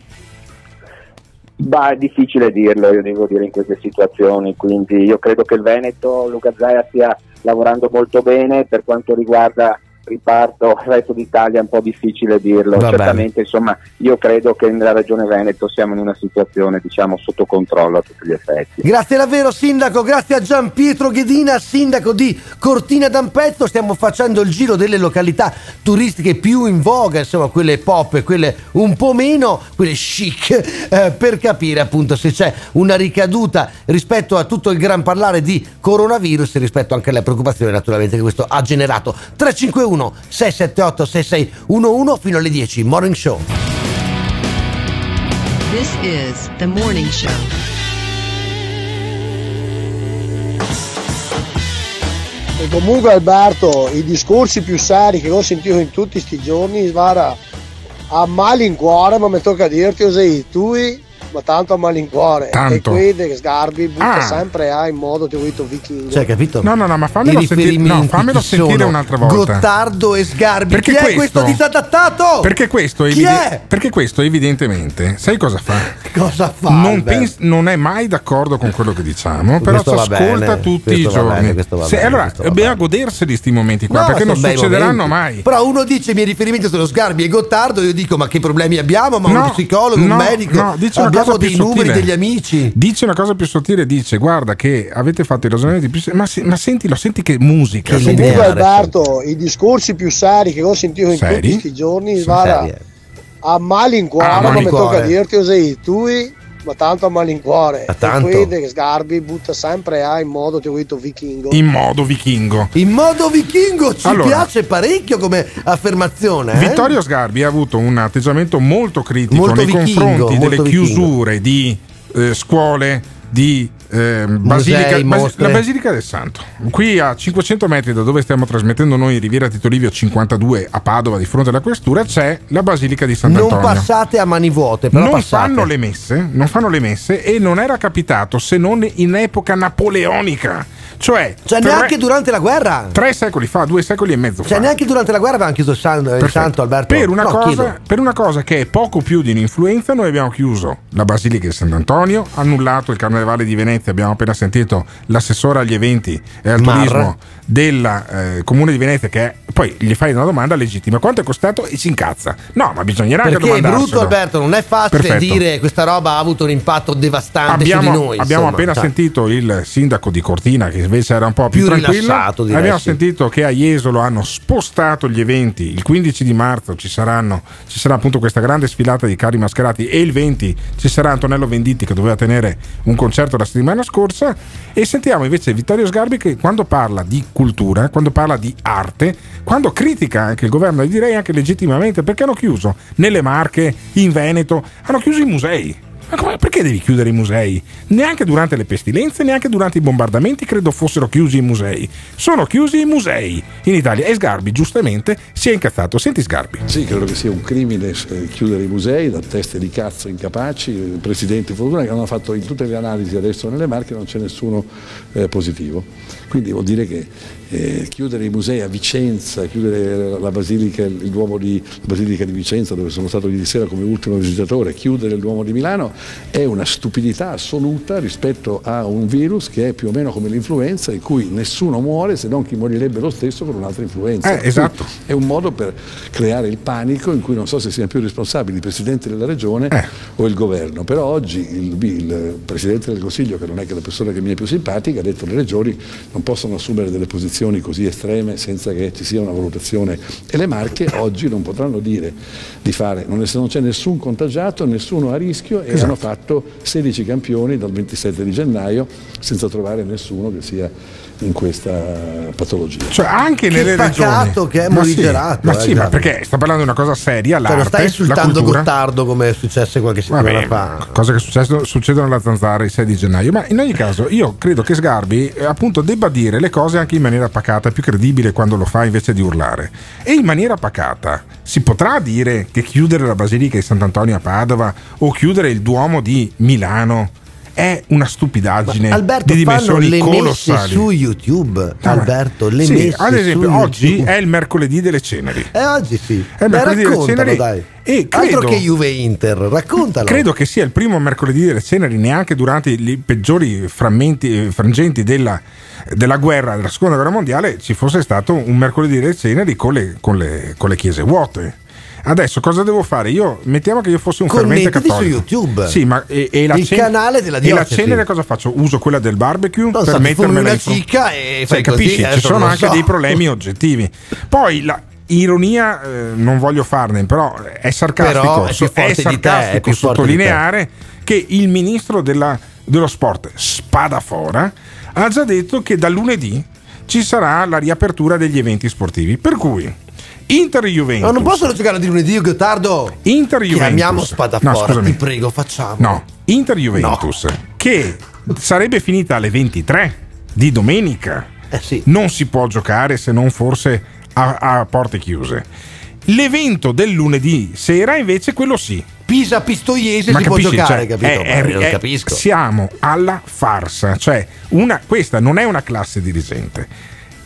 Bah, è difficile dirlo, io devo dire in queste situazioni, quindi io credo che il Veneto, Luca Zaia stia lavorando molto bene per quanto riguarda riparto, il resto d'Italia è un po' difficile dirlo, Va certamente insomma io credo che nella regione Veneto siamo in una situazione diciamo sotto controllo a tutti gli effetti. Grazie davvero sindaco, grazie a Gian Pietro Ghedina, sindaco di Cortina d'Ampezzo. Stiamo facendo il giro delle località turistiche più in voga, insomma quelle pop e quelle un po' meno, quelle chic, eh, per capire appunto se c'è una ricaduta rispetto a tutto il gran parlare di coronavirus e rispetto anche alle preoccupazioni naturalmente che questo ha generato. 351 678 6611 fino alle 10, Morning Show. This is the morning show. E comunque Alberto, i discorsi più seri che ho sentito in tutti questi giorni, Svara, a malincuore, ma mi tocca dirti, Osei, tu, ma tanto a malincuore. Tanto. E qui Sgarbi butta Ah. sempre a in modo ti ho detto vichingo. Cioè, capito? No, no, no, ma fammelo I sentire, no, riferimenti fammelo sentire un'altra volta. Gottardo e Sgarbi. Perché Chi è questo- questo disadattato? Perché questo, Chi evide- è? perché questo evidentemente, sai cosa fa? <laughs> Cosa fa? Non, pens- non è mai d'accordo con quello che diciamo, però ci Questo ascolta bene, tutti questo i giorni. bene, questo Se- bene, allora, questo dobbiamo goderseli sti momenti qua, No, perché non succederanno momenti. mai. Però uno dice i miei riferimenti sono Sgarbi e Gottardo, io dico ma che problemi abbiamo? Ma No, uno psicologo, un no, medico, no, dice una più dei numeri, degli amici. Dice una cosa più sottile, dice guarda che avete fatto i ragionamenti più... Ma, ma sentilo, senti che musica. Che senti- Alberto, i discorsi più seri che ho sentito in Seri? tutti questi giorni, Svara, serie. a malincuore, Ah, ma mi malincuore. tocca dirti, Osei, tu, ma tanto a malincuore. Ma tanto. E qui De Sgarbi butta sempre a in modo ti ho detto vichingo. In modo vichingo. In modo vichingo ci Allora. piace parecchio come affermazione. eh? Vittorio Sgarbi ha avuto un atteggiamento molto critico Molto nei vichingo, confronti delle vichingo. chiusure di eh, scuole, di eh, Basilica, Musei, la Basilica del Santo. Qui a 500 metri da dove stiamo trasmettendo noi, Riviera Tito Livio 52 a Padova, di fronte alla questura, c'è la Basilica di Non Sant'Antonio. passate a mani vuote, però non passate. fanno le messe, non fanno le messe e non era capitato se non in epoca napoleonica. Cioè, Cioè, neanche durante la guerra. tre secoli fa, due secoli e mezzo fa. Cioè, neanche durante la guerra avevano chiuso il, san- il santo Alberto. Per una, No, cosa, per una cosa che è poco più di un'influenza, noi abbiamo chiuso la Basilica di Sant'Antonio, annullato il Carnevale di Venezia, abbiamo appena sentito l'assessore agli eventi e al Marra. turismo del eh, comune di Venezia che è, poi gli fai una domanda legittima quanto è costato e si incazza no ma bisognerà anche Perché è domandarselo brutto Alberto, non è facile Perfetto. dire questa roba ha avuto un impatto devastante abbiamo, su di noi. abbiamo insomma. appena Cioè, sentito il sindaco di Cortina che invece era un po' più, Più tranquillo abbiamo sì. sentito che a Jesolo hanno spostato gli eventi il 15 di marzo ci, saranno, ci sarà appunto questa grande sfilata di carri mascherati e il 20 ci sarà Antonello Venditti che doveva tenere un concerto la settimana scorsa e sentiamo invece Vittorio Sgarbi che quando parla di cultura quando parla di arte quando critica anche il governo e direi anche legittimamente perché hanno chiuso nelle Marche in Veneto hanno chiuso i musei ma perché devi chiudere i musei? Neanche durante le pestilenze, neanche durante i bombardamenti credo fossero chiusi i musei. Sono chiusi i musei in Italia e Sgarbi giustamente si è incazzato. Senti Sgarbi. Sì, credo che sia un crimine chiudere i musei da teste di cazzo incapaci, eh, presidenti Fortuna che hanno fatto in tutte le analisi adesso nelle marche non c'è nessuno eh, positivo. Quindi vuol dire che eh, chiudere i musei a Vicenza, chiudere la basilica, il Duomo di, basilica di Vicenza dove sono stato ieri sera come ultimo visitatore, chiudere il Duomo di Milano è una stupidità assoluta rispetto a un virus che è più o meno come l'influenza in cui nessuno muore se non chi morirebbe lo stesso con un'altra influenza. Eh, esatto. È un modo per creare il panico in cui non so se siano più responsabili il Presidente della Regione Eh. o il Governo, però oggi il, il Presidente del Consiglio, che non è che la persona che mi è più simpatica, ha detto che le regioni non possono assumere delle posizioni così estreme senza che ci sia una valutazione e le Marche <coughs> oggi non potranno dire di fare, non, non c'è nessun contagiato, nessuno a rischio e Esatto. hanno fatto 16 campioni dal 27 di gennaio senza trovare nessuno che sia in questa patologia. Cioè anche Che nelle peccato regioni. che è Ma sì, morigerato, Ma eh, sì, ma perché sta parlando di una cosa seria, cioè, l'arte, non stai la insultando. Gottardo come è successo qualche settimana Vabbè, fa. cose che succedono, succedono alla zanzara il 6 di gennaio. Ma in ogni caso, io credo che Sgarbi eh, appunto debba dire le cose anche in maniera pacata, più credibile quando lo fa invece di urlare. E in maniera pacata si potrà dire che chiudere la Basilica di Sant'Antonio a Padova o chiudere il Duomo di Milano è una stupidaggine Alberto di dimensioni colossali. su YouTube. ma- Alberto, le Sì, messe ad esempio, oggi YouTube. è il mercoledì delle ceneri. Eh, oggi sì. È il mercoledì delle ceneri. dai. E Altro credo- che Juve Inter, raccontalo. Credo che sia il primo mercoledì delle ceneri, neanche durante i peggiori frammenti, frangenti della, della guerra, della seconda guerra mondiale, ci fosse stato un mercoledì delle ceneri con le, con le- con le chiese vuote. Adesso cosa devo fare? Io mettiamo che io fossi un Connettiti su cattolico. YouTube. Sì, ma e, e la Il cen- canale della E la diocesi. cenere cosa faccio? Uso quella del barbecue Non per so, mettermela in cicca e Cioè, fai così, capisci? Ci sono anche so. dei problemi <laughs> oggettivi. Poi la ironia eh, non voglio farne, però è sarcastico, Però è so- è sarcastico te. sottolineare che il ministro della- dello sport Spadafora ha già detto che da lunedì ci sarà la riapertura degli eventi sportivi. Per cui Inter Juventus. Ma non possono giocare di lunedì, Gottardo. Inter Juventus. Chiamiamo No, Spadafora, scusami. ti prego, facciamo. No, Inter Juventus che sarebbe finita alle 23 di domenica. Eh Non si può giocare se non forse a, a porte chiuse. L'evento del lunedì sera invece quello sì. Pisa Pistoiese Ma si può capisci, giocare, cioè, capito? è- è- è- capisco. Siamo alla farsa, cioè una- questa non è una classe dirigente,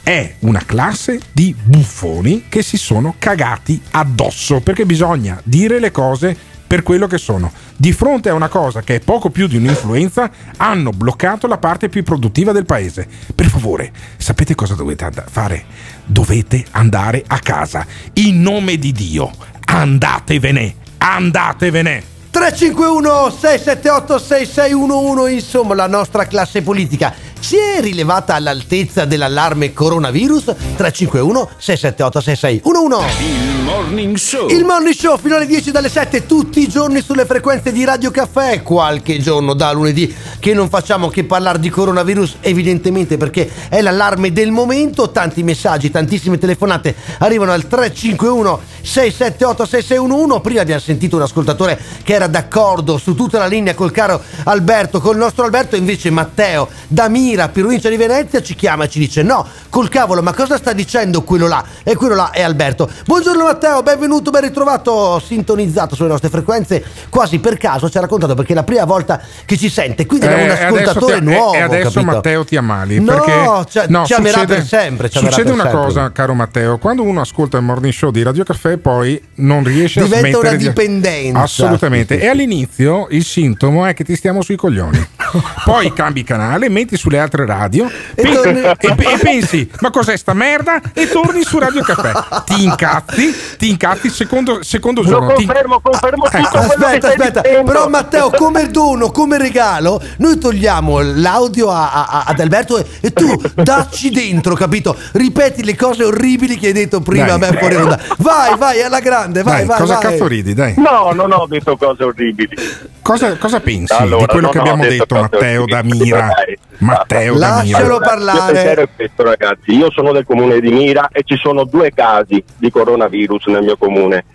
è una classe di buffoni che si sono cagati addosso perché bisogna dire le cose per quello che sono. Di fronte a una cosa che è poco più di un'influenza, hanno bloccato la parte più produttiva del paese. Per favore, sapete cosa dovete and- fare? Dovete andare a casa. In nome di Dio, andatevene, andatevene. 351 678 6611 insomma la nostra classe politica si è rilevata all'altezza dell'allarme coronavirus? 351 678 6611 Il Morning Show. il morning show fino alle 10 dalle 7 tutti i giorni sulle frequenze di Radio Caffè. Qualche giorno da lunedì che non facciamo che parlare di coronavirus evidentemente perché è l'allarme del momento. Tanti messaggi tantissime telefonate arrivano al 351 678 6611 prima abbiamo sentito un ascoltatore che era d'accordo su tutta la linea col caro Alberto col nostro Alberto invece Matteo da Mira provincia di Venezia ci chiama e ci dice no col cavolo ma cosa sta dicendo quello là e quello là è Alberto buongiorno Matteo benvenuto ben ritrovato sintonizzato sulle nostre frequenze quasi per caso ci ha raccontato perché è la prima volta che ci sente quindi abbiamo un Eh, adesso ascoltatore ti- nuovo E adesso capito? Matteo ti ammali. No, perché, ci- ci amerà per sempre, ci succede per una sempre. cosa, caro Matteo: quando uno ascolta il morning show di Radio Caffè, poi non riesce Diventa a smettere una di- dipendenza. Assolutamente. Sì, sì, E all'inizio il sintomo è che ti stiamo sui coglioni. <laughs> poi cambi canale, metti sulle altre radio E pe- torni- e, e pensi, ma cos'è sta merda? E torni su Radio Caffè. Ti incazzi, ti incazzi secondo, secondo Lo giorno. ti- confermo, confermo tutto quello che Aspetta, stai aspetta, però Matteo, come dono, come regalo, noi togliamo l'audio a- a- ad Alberto e, e tu dacci dentro, capito? Ripeti le cose orribili che hai detto prima Dai. a me fuori onda. Vai, vai, alla grande, vai, Dai, vai. cosa vai. cazzo ridi, dai? No, non ho detto cose orribili. Cosa, cosa pensi Allora, di quello che abbiamo detto Matteo da orribili, Mira? dai. Matteo da Mira. Lascialo Il mio parlare. pensiero è questo, ragazzi. Io sono del comune di Mira e ci sono due casi di coronavirus nel mio comune.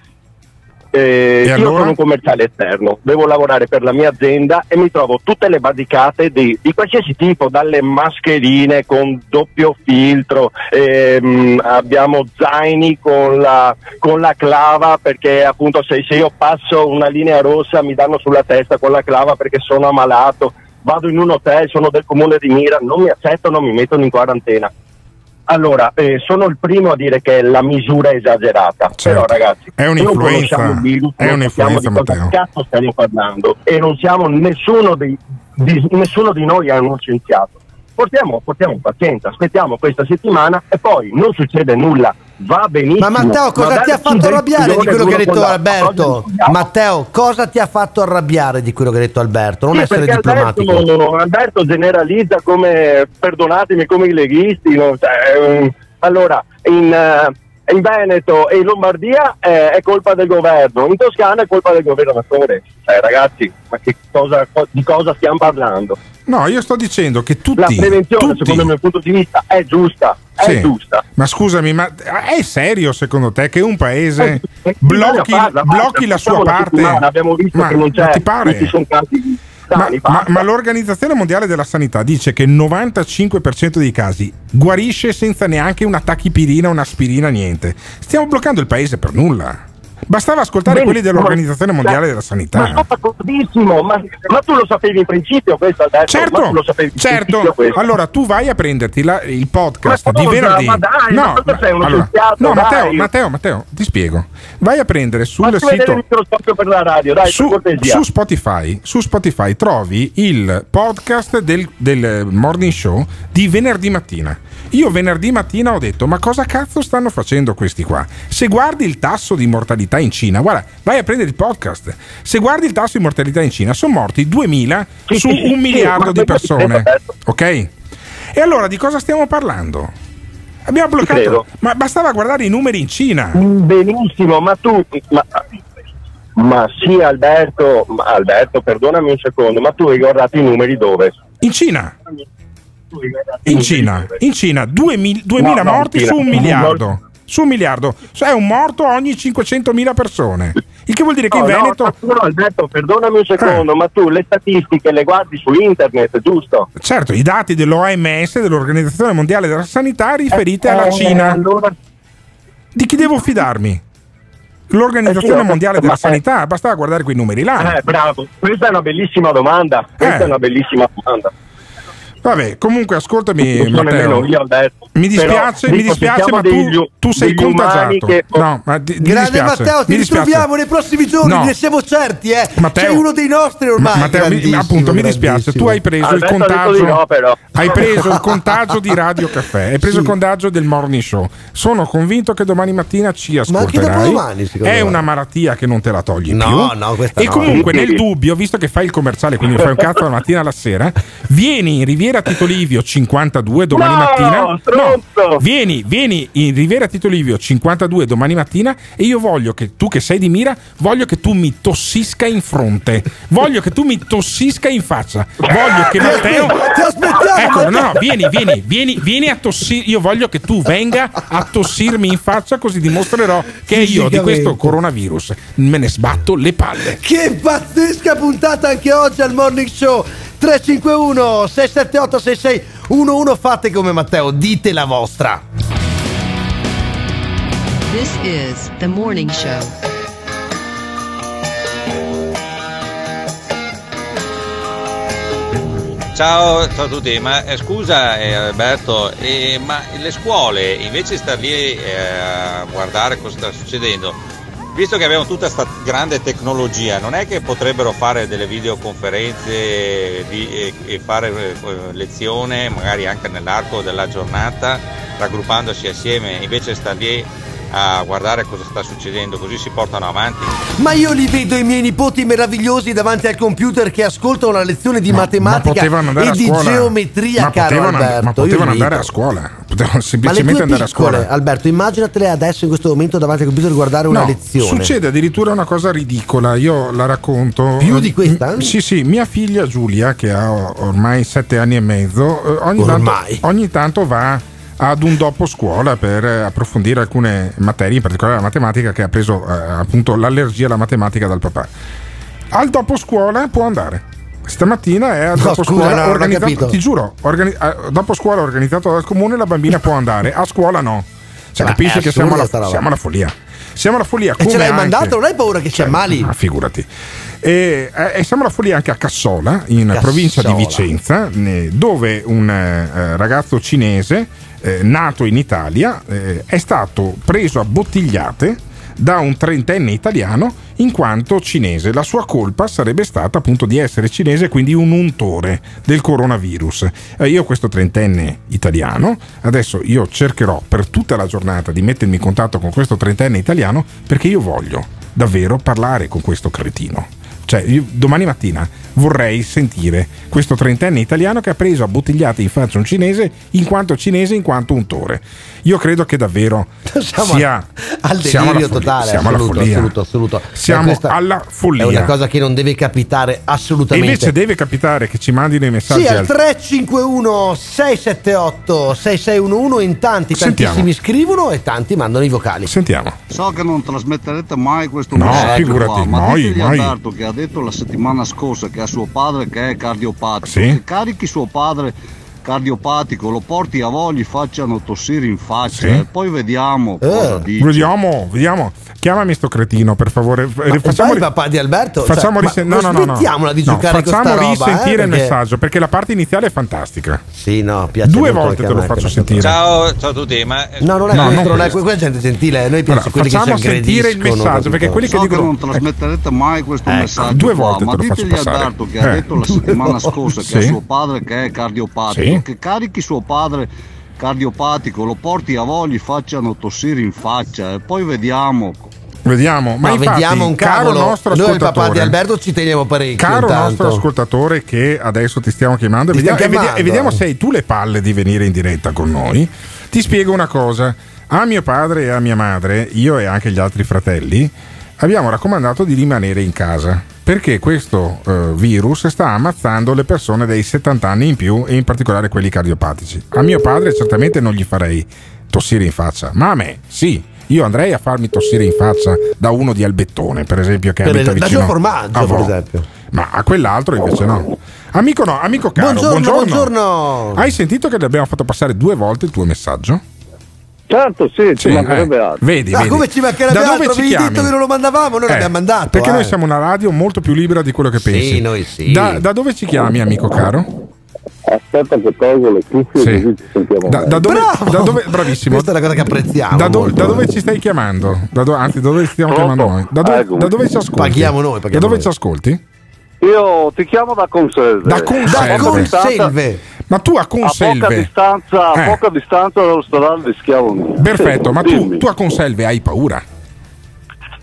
Eh, io allora? sono un commerciale esterno, devo lavorare per la mia azienda e mi trovo tutte le badicate di, di qualsiasi tipo, dalle mascherine con doppio filtro, ehm, abbiamo zaini con la, con la clava perché appunto se, se io passo una linea rossa mi danno sulla testa con la clava perché sono ammalato, vado in un hotel, sono del comune di Mira, non mi accettano, mi mettono in quarantena. Allora, eh, sono il primo a dire che la misura è esagerata, però ragazzi, È un'influenza, il virus, è un'influenza, di cosa cazzo stiamo parlando. E non siamo nessuno di, di- nessuno di noi è uno scienziato. Portiamo, portiamo pazienza, aspettiamo questa settimana e poi non succede nulla, va benissimo. Ma Matteo, cosa Ma ti ha fatto arrabbiare di quello che ha detto Alberto? Matteo, cosa ti ha fatto arrabbiare di quello che ha detto Alberto? Non Sì, essere diplomatico. Alberto, Alberto generalizza come, perdonatemi, come i leghisti. no? Cioè, ehm, allora, in, eh, in Veneto e in Lombardia eh, è colpa del governo, in Toscana è colpa del governatore. Cioè, ragazzi, ma che cosa, di cosa stiamo parlando? No, io sto dicendo che tutti. La prevenzione, tutti- secondo il mio punto di vista, è giusta. È Sì. giusta. Ma scusami, ma è serio secondo te che un paese Eh, blocchi, farla, blocchi la sua parte? abbiamo visto ma, che non c'è, ma ti pare? ci sono Ma, ma- ma l'Organizzazione Mondiale della Sanità dice che il 95% dei casi guarisce senza neanche una tachipirina, un'aspirina, niente. Stiamo bloccando il paese per nulla. Bastava ascoltare quelli Benissimo. dell'Organizzazione Mondiale della Ma Sanità. sono d'accordissimo, ma, ma tu lo sapevi in principio questo? Ma tu Certo, lo sapevi in certo. Allora tu vai a prenderti la- il podcast Ma di cosa? venerdì. Ma dai, ma cosa sei, uno allora, no, Matteo. Matteo, Matteo, ti spiego. Vai a prendere sul sito microscopio per la radio, dai, su, su Spotify, su Spotify trovi il podcast del, del morning show di venerdì mattina. Io venerdì mattina ho detto: Ma cosa cazzo stanno facendo questi qua? Se guardi il tasso di mortalità in Cina, guarda, vai a prendere il podcast. Se guardi il tasso di mortalità in Cina, sono morti 2000 Sì, su sì, un sì, miliardo di persone. Ok? E allora di cosa stiamo parlando? Abbiamo bloccato, ma bastava guardare i numeri in Cina. Benissimo, ma tu... Ma, ma sì Alberto, ma Alberto, perdonami un secondo, ma tu hai guardato i numeri dove? In Cina. In Cina, in Cina 2000, 2000 No, no, morti in Cina. su un miliardo. Su un miliardo, cioè un morto ogni 500.000 persone. Il che vuol dire che in No, no, Veneto. ma tu, Alberto, perdonami un secondo, ma tu le statistiche le guardi su internet, giusto? Certo, i dati dell'OMS, dell'Organizzazione Mondiale della Sanità, riferite alla Eh, Cina. allora- Di chi devo fidarmi? Eh L'Organizzazione sì, ho Mondiale della Sanità, bastava guardare quei numeri là. Eh, bravo, questa è una bellissima domanda, questa Eh. è una bellissima domanda. Vabbè, comunque ascoltami, Matteo. io, Alberto. Mi Però, dispiace, mi dispiace, ma tu, degli- tu sei contagiato. che- No, ma di- mi Grande dispiace, Matteo, ti mi ritroviamo nei prossimi giorni, No. ne siamo certi, eh. Matteo- Sei uno dei nostri ormai. Ma- Matteo, mi- appunto, mi dispiace. Tu hai preso Alberto il contagio. no, però. Hai preso il contagio di Radio Caffè, hai preso Sì. il contagio del morning show. Sono convinto che domani mattina ci Ma anche ascolterai. secondo È me. una malattia che non te la togli No, più. no, questa e no. comunque, Sì, <laughs> nel dubbio, visto che fai il commerciale, quindi fai un cazzo dalla mattina alla sera, vieni in Riviera Tito Livio 52 domani No, mattina. stronzo! vieni, vieni in Riviera Tito Livio 52 domani mattina e io voglio che tu che sei di mira, voglio che tu mi tossisca in fronte. Voglio che tu mi tossisca in faccia. Voglio che Matteo Ti aspettiamo, Ecco, no, no, vieni, vieni, vieni, vieni a tossire. Io voglio che tu venga a tossirmi in faccia, così dimostrerò che io di questo coronavirus me ne sbatto le palle. Che pazzesca puntata anche oggi al Morning Show 351 678 6611 fate come Matteo, dite la vostra. This is the morning show. Ciao, ciao a tutti, ma eh, scusa eh, Alberto, eh, ma le scuole invece di star lì eh, a guardare cosa sta succedendo, visto che abbiamo tutta questa grande tecnologia, non è che potrebbero fare delle videoconferenze e, e fare eh, lezione magari anche nell'arco della giornata, raggruppandosi assieme, invece sta lì a guardare cosa sta succedendo, così si portano avanti. Ma io li vedo i miei nipoti meravigliosi davanti al computer che ascoltano la lezione di Ma matematica andare e a di geometria, ma caro potevano, Alberto. ma Io potevano andare a scuola. Potevano Ma semplicemente andare a piccole, scuola. Alberto, immaginatele adesso in questo momento davanti al computer guardare una No, lezione. Succede addirittura una cosa ridicola, io la racconto. Più di questa? Mm, Sì, sì, mia figlia Giulia, che ha ormai sette anni e mezzo, eh, ogni, Ormai. Tanto, ogni tanto va ad un dopo scuola per eh, approfondire alcune materie, in particolare la matematica, che ha preso eh, appunto l'allergia alla matematica dal papà. Al dopo scuola può andare. Stamattina è al No, dopo scusa, scuola no, organizzato, ti giuro, organi- eh, dopo scuola organizzato dal comune la bambina può andare, a scuola no. Cioè, Ma capisci che siamo alla, siamo alla follia. Siamo alla follia. E ce l'hai anche- mandato? Non hai paura che ci ammali? ma figurati. E, eh, e siamo alla follia anche a Cassola, in Cassola. provincia di Vicenza, dove un eh, ragazzo cinese eh, nato in Italia eh, è stato preso a bottigliate da un trentenne italiano in quanto cinese. La sua colpa sarebbe stata appunto di essere cinese, quindi un untore del coronavirus. Eh, io questo trentenne italiano, adesso io cercherò per tutta la giornata di mettermi in contatto con questo trentenne italiano perché io voglio davvero parlare con questo cretino. Cioè, io domani mattina vorrei sentire questo trentenne italiano che ha preso a bottigliate in faccia un cinese in quanto cinese, in quanto untore. Io credo che davvero <laughs> Siamo sia al alla delirio totale, siamo alla assoluto, follia. assoluto, assoluto. Siamo E alla follia. È una cosa che non deve capitare E assolutamente. invece deve capitare che ci mandino i messaggi Sì, al al 351 678 6611 in tanti, Sentiamo. tantissimi scrivono e tanti mandano i vocali. Sentiamo. So che non trasmetterete mai questo No, messaggio figurati, qua, ma mai, ditegli a mai. Alberto che ha detto la settimana scorsa che ha suo padre che è cardiopatico, Sì. che carichi suo padre cardiopatico, lo porti a voi, gli facciano tossire in faccia Sì. e poi vediamo cosa dice. Vediamo, vediamo. Chiamami sto cretino, per favore. Ma facciamo il papà di Alberto Facciamo cioè, risen- no, no, no, no. smettiamola di No, giocare con facciamo sta roba, risentire eh, il perché- messaggio perché la parte iniziale è fantastica. Sì, no, piace Due volte te a lo faccio sentire. Ciao, ciao a tutti, ma No, non è No, questo, non è questo. quella gente gentile, noi Allora, quelli che facciamo sentire il messaggio, perché quelli che So che dicono- non trasmetterete mai questo Ecco, messaggio due volte ma te lo faccio ditegli a. Alberto che Eh. ha detto la <laughs> settimana scorsa che ha Sì. suo padre che è cardiopatico, Sì. che carichi suo padre cardiopatico, lo porti a voi, gli facciano tossire in faccia e poi vediamo Vediamo, ma No, infatti, vediamo un caro nostro Noi ascoltatore, papà di Alberto ci teniamo parecchio. Caro intanto. nostro ascoltatore che adesso ti stiamo chiamando, e Ti vediamo, stiamo e vedi- e chiamando. vediamo se hai tu le palle di venire in diretta con noi. Ti spiego una cosa. A mio padre e a mia madre, io e anche gli altri fratelli, abbiamo raccomandato di rimanere in casa perché questo eh, virus sta ammazzando le persone dei 70 anni in più e in particolare quelli cardiopatici. A mio padre certamente non gli farei tossire in faccia, ma a me sì. Io andrei a farmi tossire in faccia da uno di Albettone, per esempio, che Per abita da vicino Gio Formaggio, a per esempio. Ma a quell'altro invece no. Amico no, amico caro, Buongiorno, buongiorno. buongiorno. Hai sentito che abbiamo fatto passare due volte il tuo messaggio? Certo, sì, ci Sì, mancherebbe eh, altro. Vedi, Ah, vedi. come ci mancherebbe Da dove altro? ci Avevi chiami? detto che non lo mandavamo, noi Eh, l'abbiamo mandato. Perché eh. noi siamo una radio molto più libera di quello che pensi. Sì, noi sì. Da, da dove ci chiami, amico caro? Aspetta che tolgo le cuffie Sì. così ci sentiamo Da, da dove, Bravo! da dove- bravissimo. Questa è una cosa che apprezziamo. Da, do- molto. da dove ci stai chiamando? Da do- anzi, da dove stiamo Pronto? chiamando noi? Da, dove- Ecco. da dove ci ascolti? Paghiamo noi, paghiamo da dove noi. ci ascolti? Io ti chiamo da Conselve. Da A Conselve. poca distanza- Conselve. Ma tu a A poca Conselve. distanza, a Eh. poca distanza dall'ospedale di Schiavoni. Perfetto, ma tu, tu a Conselve hai paura?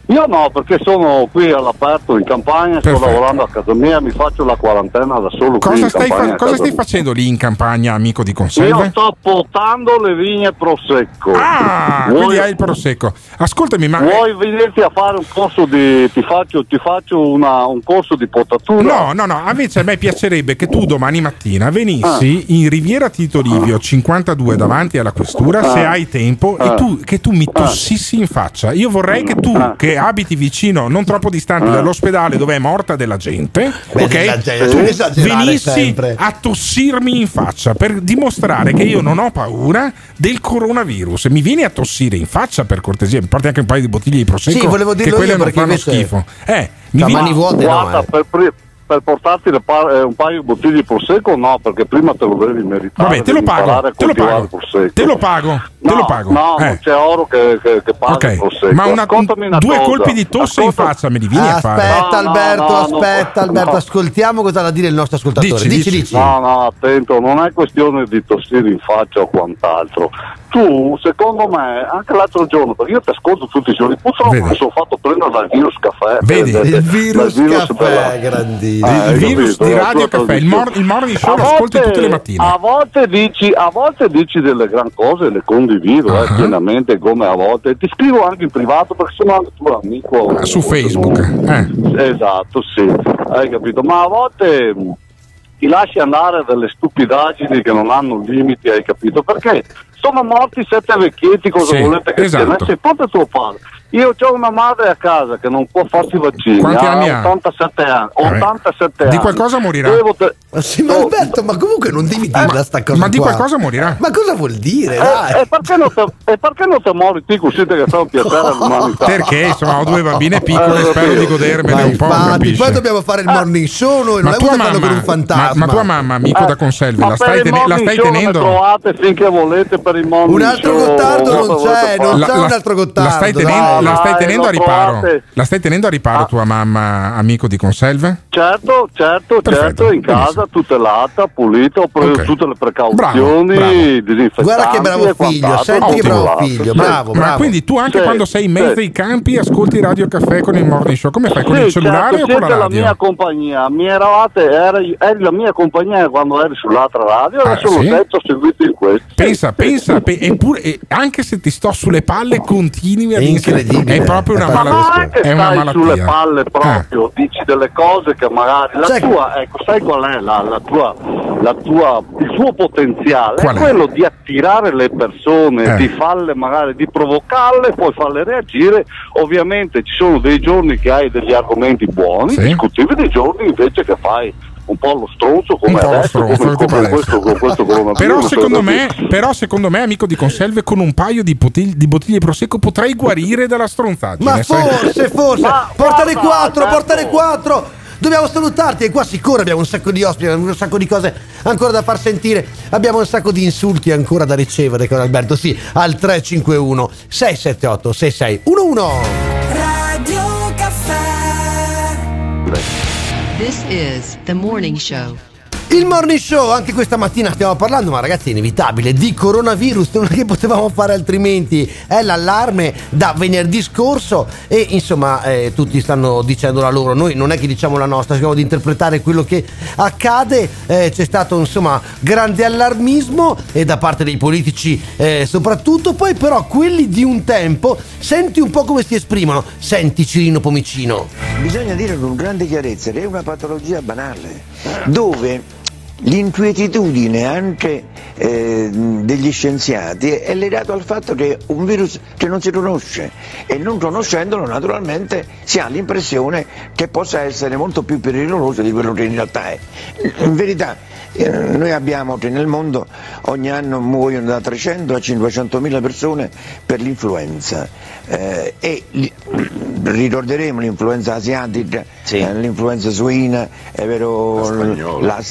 Io no, perché sono qui all'aperto in campagna, sto Perfetto. lavorando a casa mia, mi faccio la quarantena da solo Cosa stai, fa- cosa stai facendo lì in campagna, amico di Io Conselve? sto portando le vigne prosecco. Ah, vuoi, quindi hai il prosecco. Ascoltami, ma vuoi venirti a fare un corso di. ti faccio, ti faccio una- un corso di potatura? No, no, no, invece a me piacerebbe che tu domani mattina venissi in Riviera Tito Livio 52 davanti alla questura, se hai tempo, e tu, che tu mi tossissi in faccia. Io vorrei che tu, che abiti vicino, non troppo distante dall'ospedale dove è morta della gente, Beh, ok? gente, Tu venissi sempre. a tossirmi in faccia per dimostrare che io non ho paura del coronavirus. Mi vieni a tossire in faccia per cortesia, mi porti anche un paio di bottiglie di prosecco, Sì, volevo che dirlo quelle io non perché fanno schifo. Eh, mi vieni- mani vuote no, Guarda, eh. per, per portarti le pa- eh, un paio di bottiglie di prosecco no, perché prima te lo devi meritare. Vabbè, te lo pago, te lo pago, te lo pago. Te No, lo pago. No, Eh. non c'è oro che, che, che paga Ok, il prosecco. ma una- una due cosa. colpi di tosse in Ascolta- faccia me li vieni a fare. Aspetta No, Alberto, no, aspetta no, Alberto, no. ascoltiamo cosa ha da dire il nostro ascoltatore. Dici, dici. No, no, attento, non è questione di tossire in faccia o quant'altro. Tu, secondo me, anche l'altro giorno, perché io ti ascolto tutti i giorni, purtroppo Vedi. mi sono fatto prendere dal virus caffè. Vedi? Del- Il del- virus virus caffè, della- grandissimo. Eh, il virus capito? di Radio Caffè, il, mor- il morning show lo ascolti tutte le mattine. A volte dici, a volte dici delle gran cose, le condivido eh, pienamente come a volte. Ti scrivo anche in privato perché sono anche tuo amico. Ah, Su Facebook. Eh. Esatto, sì, hai capito. Ma a volte mh, ti lasci andare delle stupidaggini che non hanno limiti, hai capito? Perché sono morti sette vecchietti, cosa Sì, volete che esatto. sia? Se proprio tuo padre. Io ho una madre a casa che non può farsi vaccini, Quanti anni ha? 87 anni. Vabbè. 87 Di anni. qualcosa morirà. Te- Ma sì, ma Alberto, ma comunque non devi dirla sta cosa ma di qua. qualcosa morirà. Ma cosa vuol dire? Eh, e perché non te, e perché non te mori ti così che fa un piacere all'umanità? Perché insomma ho due bambine piccole, Eh, spero di godermene un po'. infatti, poi dobbiamo fare il morning show, noi non Ma è fanno con mamma- un fantasma. ma- ma tua mamma, amico da Conselve, ma la stai tene- la stai tenendo? Ne trovate finché volete per il morning Un altro show, Gottardo non c'è, non c'è un altro Gottardo. La stai tenendo, la stai tenendo a riparo? La stai tenendo a riparo tua mamma, amico di Conselve? Certo, certo, Perfetto, certo, in casa tutelata, pulita, ho preso Ok. tutte le Bravo, precauzioni, bravo. disinfettanti Guarda che bravo figlio, senti che bravo figlio, Sì. bravo, Ma bravo. quindi tu anche Sì, quando sei in mezzo sì. ai campi ascolti Radio Caffè con il morning show? Come fai? Con Sì, il cellulare certo, o con la siete radio? la mia compagnia, mi eravate, eri, eri la mia compagnia quando eri sull'altra radio, Ah, adesso sì? lo ho seguito in questo. Pensa, pensa, pe- eppure, e anche se ti sto sulle palle, continui ad È inser- incredibile. È proprio una, È Ma mala- è una stai malattia. sulle palle Eh. proprio, dici delle cose che magari la Sai- tua, ecco, sai qual è la, la tua, la tua, il tuo potenziale? Qual è è? quello di attirare le persone, Eh. di farle magari, di provocarle, poi farle reagire. Ovviamente ci sono dei giorni che hai degli argomenti buoni, Sì. discutibili, dei giorni invece che fai un po' lo stronzo come Un adesso, stronzo, come, come adesso. questo, con questo. Però secondo, me, però secondo me, amico di Conselve, con un paio di, bottiglie di bottiglie prosecco potrei guarire dalla stronzaggine. Ma forse, forse, Ma portane guarda, quattro, Alberto. portane quattro. Dobbiamo salutarti e qua sicuro abbiamo un sacco di ospiti, abbiamo un sacco di cose ancora da far sentire. Abbiamo un sacco di insulti ancora da ricevere con Alberto, sì, al 351 678 6611. Radio Caffè. This is the morning show. Il morning show, anche questa mattina stiamo parlando, ma ragazzi è inevitabile, di coronavirus, non è che potevamo fare altrimenti, è l'allarme da venerdì scorso e insomma eh, tutti stanno dicendo la loro, noi non è che diciamo la nostra, cerchiamo di interpretare quello che accade, Eh, c'è stato insomma grande allarmismo e da parte dei politici eh, soprattutto, poi però quelli di un tempo, senti un po' come si esprimono, senti Cirino Pomicino. Bisogna dire con grande chiarezza che è una patologia banale, dove l'inquietudine anche eh, degli scienziati è legata al fatto che un virus che non si conosce e non conoscendolo naturalmente si ha l'impressione che possa essere molto più pericoloso di quello che in realtà è. In verità noi abbiamo che nel mondo ogni anno muoiono da 300 a 500 mila persone per l'influenza. Eh, e li- <clears throat> ricorderemo l'influenza asiatica, eh, l'influenza suina, è vero, la-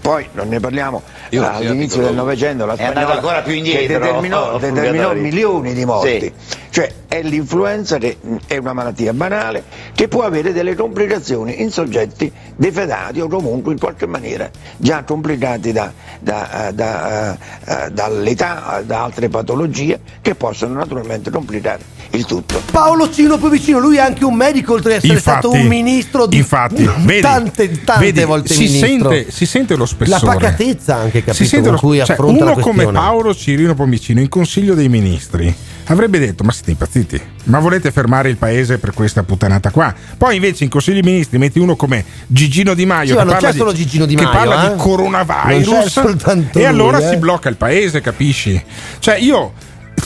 poi non ne parliamo. Io all'inizio l'asiatico del Novecento, la È andato spagnola ancora più indietro, che determinò, oh, determinò milioni di morti. Sì. Cioè è l'influenza che è una malattia banale che può avere delle complicazioni in soggetti defedati o comunque in qualche maniera già complicati da- da, eh, da, eh, eh, dall'età, da altre patologie che possono naturalmente complicare il tutto. Paolo Cino Pomicino, lui è anche un medico oltre ad essere Infatti- stato un ministro di infatti, vedi, tante, tante vedi, volte si ministro. sente, si sente lo spessore. La pacatezza anche, capito, Si sente con lo- cui cioè, affronta la uno come. Paolo Cirino Pomicino in Consiglio dei Ministri avrebbe detto ma siete impazziti ma volete fermare il paese per questa puttanata qua poi invece in Consiglio dei Ministri metti uno come Gigino Di Maio Sì, che parla di, Gigino Di che Maio, parla eh? di coronavirus e lui, allora eh. si blocca il paese capisci cioè io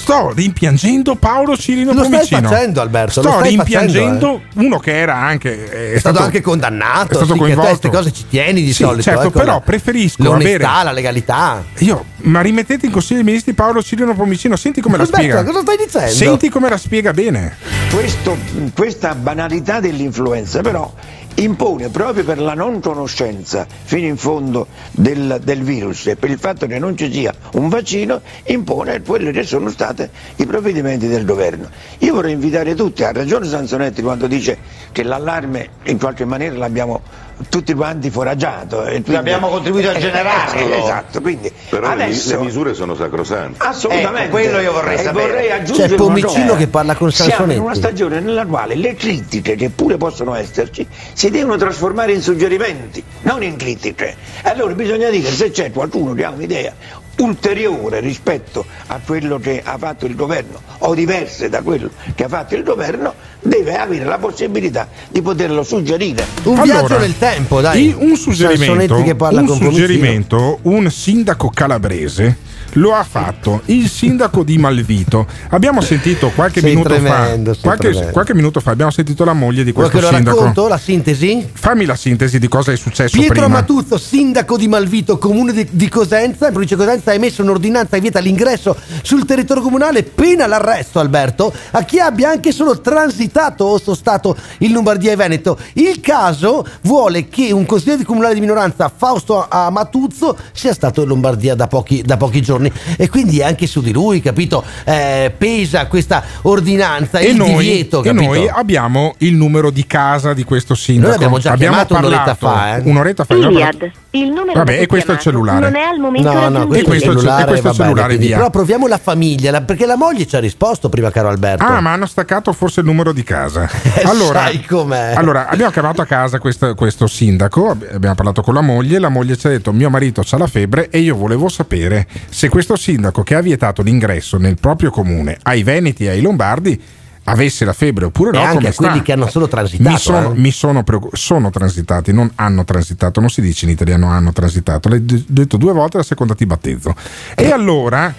sto rimpiangendo Paolo Cirino Lo stai Pomicino facendo, Alberto, sto lo stai rimpiangendo uno che era anche è, È stato anche condannato, è stato sì, coinvolto queste cose ci tieni di Sì, solito. certo, ecco, però la- preferisco l'onestà, avere la legalità. io, ma rimettete in consiglio dei ministri Paolo Cirino Pomicino, senti come la Alberto, spiega. cosa stai dicendo? Senti come la spiega bene. Questo- questa banalità dell'influenza però impone proprio per la non conoscenza fino in fondo del, del virus e per il fatto che non ci sia un vaccino, impone quelli che sono stati i provvedimenti del governo. Io vorrei invitare tutti, ha ragione Sansonetti quando dice che l'allarme in qualche maniera l'abbiamo tutti quanti foraggiato. E quindi- Abbiamo contribuito a Eh, generarlo. eh, esatto, quindi Però adesso... le misure sono sacrosante. Assolutamente. Ecco, quello io vorrei E sapere. vorrei aggiungere C'è una Pomicino che parla con Siamo in Sansonetti. una stagione nella quale le critiche, che pure possono esserci, si devono trasformare in suggerimenti, non in critiche. Allora bisogna dire se c'è qualcuno che ha un'idea ulteriore rispetto a quello che ha fatto il governo o diverse da quello che ha fatto il governo, deve avere la possibilità di poterlo suggerire. Un viaggio nel tempo, dai. un suggerimento, Sansonetti che parla un suggerimento, un sindaco calabrese lo ha fatto, il sindaco di Malvito. Abbiamo sentito qualche minuto tremendo, fa, qualche, qualche minuto fa abbiamo sentito la moglie di Vuoi questo lo sindaco. racconto la sintesi? Fammi la sintesi di cosa è successo Pietro prima. Matuzzo, sindaco di Malvito, comune di, di Cosenza, in provincia di Cosenza, ha emesso un'ordinanza che vieta l'ingresso sul territorio comunale, pena l'arresto, Alberto, a chi abbia anche solo transitato o sostato in Lombardia e Veneto. Il caso vuole che un consigliere di comunale di minoranza, Fausto Amatuzzo, sia stato in Lombardia da pochi, da pochi giorni e quindi anche su di lui, capito, eh, pesa questa ordinanza, E il noi, divieto, e capito? noi abbiamo il numero di casa di questo sindaco. Noi abbiamo già chiamato un'oretta fa, eh. Un'oretta fa. abbiamo parlato- il numero Vabbè, e questo è il cellulare. Non è al momento No, no, questo il questo è il cellulare, ce- questo è il va bene, cellulare, via. Però proviamo la famiglia, la- perché la moglie ci ha risposto prima, caro Alberto. Ah, ma hanno staccato forse il numero di casa. <laughs> Allora, sai com'è. allora abbiamo chiamato a casa questo, questo sindaco, ab- abbiamo parlato con la moglie, la moglie ci ha detto mio marito ha la febbre e io volevo sapere se questo sindaco che ha vietato l'ingresso nel proprio comune ai Veneti e ai Lombardi avesse la febbre oppure E no. anche come a quelli sta. che hanno solo transitato. Mi sono, eh. mi sono preoccupato, sono transitati, non hanno transitato, non si dice in italiano hanno transitato, l'hai detto due volte, la seconda ti battezzo. E allora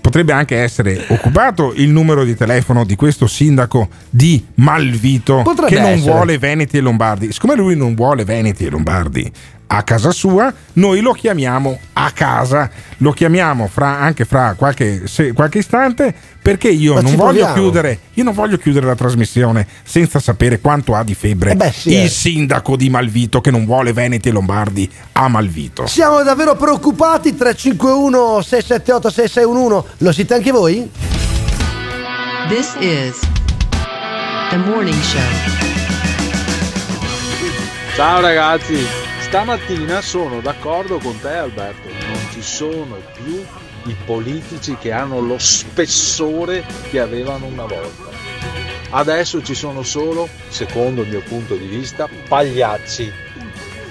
potrebbe anche essere occupato il numero di telefono di questo sindaco di Malvito Potrebbe che non essere. vuole Veneti e Lombardi. Siccome lui non vuole Veneti e Lombardi a casa sua, noi lo chiamiamo a casa, lo chiamiamo fra- anche fra qualche, se- qualche istante perché io non chiudere io non voglio chiudere la trasmissione senza sapere quanto ha di febbre Eh beh, sì, il eh. sindaco di Malvito che non vuole Veneti e Lombardi a Malvito. Siamo davvero preoccupati? 351 678 6611 Lo siete anche voi? This is the morning show. Ciao ragazzi, stamattina sono d'accordo con te Alberto, non ci sono più i politici che hanno lo spessore che avevano una volta. Adesso ci sono solo, secondo il mio punto di vista, pagliacci.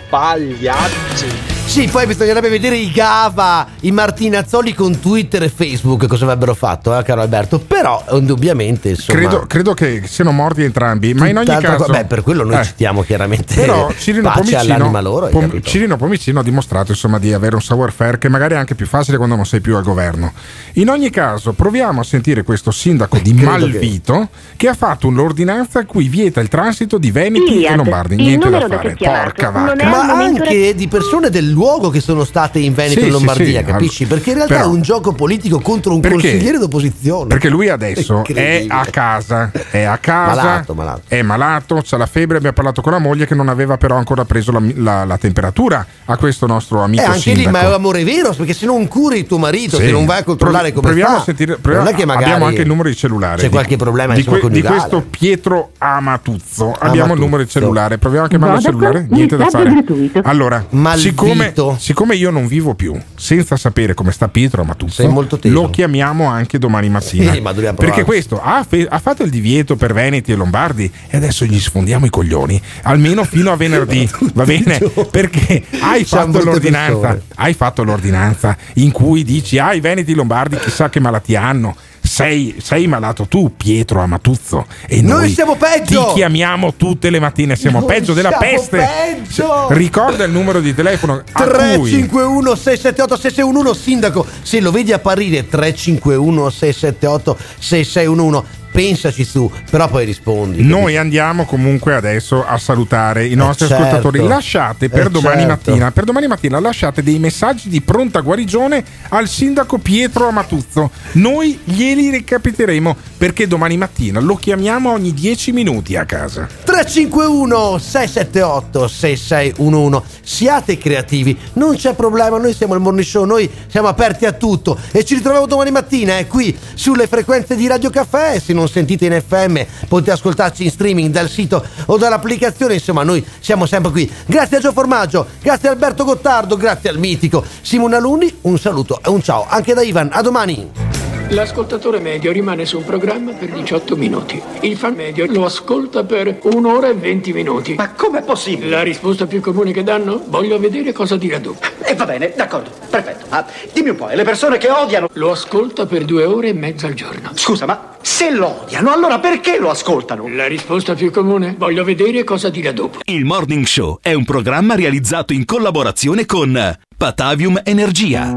Pagliacci. Sì, poi bisognerebbe vedere i Gava, i Martinazzoli con Twitter e Facebook cosa avrebbero fatto, eh, caro Alberto. Però, indubbiamente, insomma. Credo, credo che siano morti entrambi, ma in ogni caso. co- Beh, per quello noi Eh. citiamo chiaramente. Però Cirino pace all'anima Pomicino, loro, Pom-? Cirino Pomicino ha dimostrato insomma, di avere un savoir-faire che magari è anche più facile quando non sei più al governo. In ogni caso, proviamo a sentire questo sindaco di <laughs> Credo Malvito che... ha fatto un'ordinanza a cui vieta il transito di Veneti e Lombardi. Niente da fare. Porca vacca. Ma anche di persone del luogo che sono state in Veneto Sì, e sì, Lombardia, sì, capisci? al- Perché in realtà però- è un gioco politico contro un Perché? consigliere d'opposizione. Perché lui adesso è a casa, è a casa, Malato, malato. è malato, c'ha la febbre, abbiamo parlato con la moglie che non aveva però ancora preso la, la- la temperatura a questo nostro E amico Eh, anche lì, sindaco. ma è amore vero, perché se non curi tuo marito, Sì. se non vai a controllare come proviamo sta, a sentire, proviamo- non è che magari abbiamo anche il numero di cellulare C'è di- qualche problema di, que- di questo Pietro Amatuzzo abbiamo il numero di Amatuzzo. cellulare proviamo a chiamarlo cellulare niente da fare allora Malvito. Siccome, siccome io non vivo più senza sapere come sta Pietro molto teso. lo chiamiamo anche domani mattina. Sì, ma dobbiamo perché questo ha, fe- ha fatto il divieto per Veneti e Lombardi e adesso gli sfondiamo i coglioni almeno fino a venerdì <laughs> va bene? perché hai fatto l'ordinanza persone. hai fatto l'ordinanza in cui dici ah i Veneti e Lombardi chissà che malati hanno sei, sei malato tu Pietro Amatuzzo e noi, Noi siamo peggio! ti chiamiamo tutte le mattine siamo Noi peggio della peste peggio! ricorda il numero di telefono a cui 351 678 6611 Sindaco, se lo vedi apparire 351 678 6611 pensaci su, però poi rispondi. Noi andiamo comunque adesso a salutare i nostri certo. ascoltatori. Lasciate per Eh, domani certo. mattina, per domani mattina lasciate dei messaggi di pronta guarigione al sindaco Pietro Amatuzzo. Noi glieli recapiteremo perché domani mattina lo chiamiamo ogni 10 minuti a casa. 351 678 6611 Siate creativi, non c'è problema, noi siamo il Morning Show, noi siamo aperti a tutto e ci ritroviamo domani mattina eh, qui sulle frequenze di Radio Caffè. Se non sentite in FM potete ascoltarci in streaming dal sito o dall'applicazione, insomma noi siamo sempre qui. Grazie a Gio Formaggio, grazie a Alberto Gottardo, grazie al mitico Simone Alunni, un saluto e un ciao anche da Ivan, a domani! L'ascoltatore medio rimane su un programma per 18 minuti. Il fan medio lo ascolta per un'ora e 20 minuti. Ma com'è possibile? La risposta più comune che danno? Voglio vedere cosa dirà dopo. E va bene, d'accordo, perfetto. Ma dimmi un po', le persone che odiano... Lo ascolta per due ore e mezza al giorno. Scusa, ma se lo odiano, allora perché lo ascoltano? La risposta più comune? Voglio vedere cosa dirà dopo. Il Morning Show è un programma realizzato in collaborazione con Patavium Energia.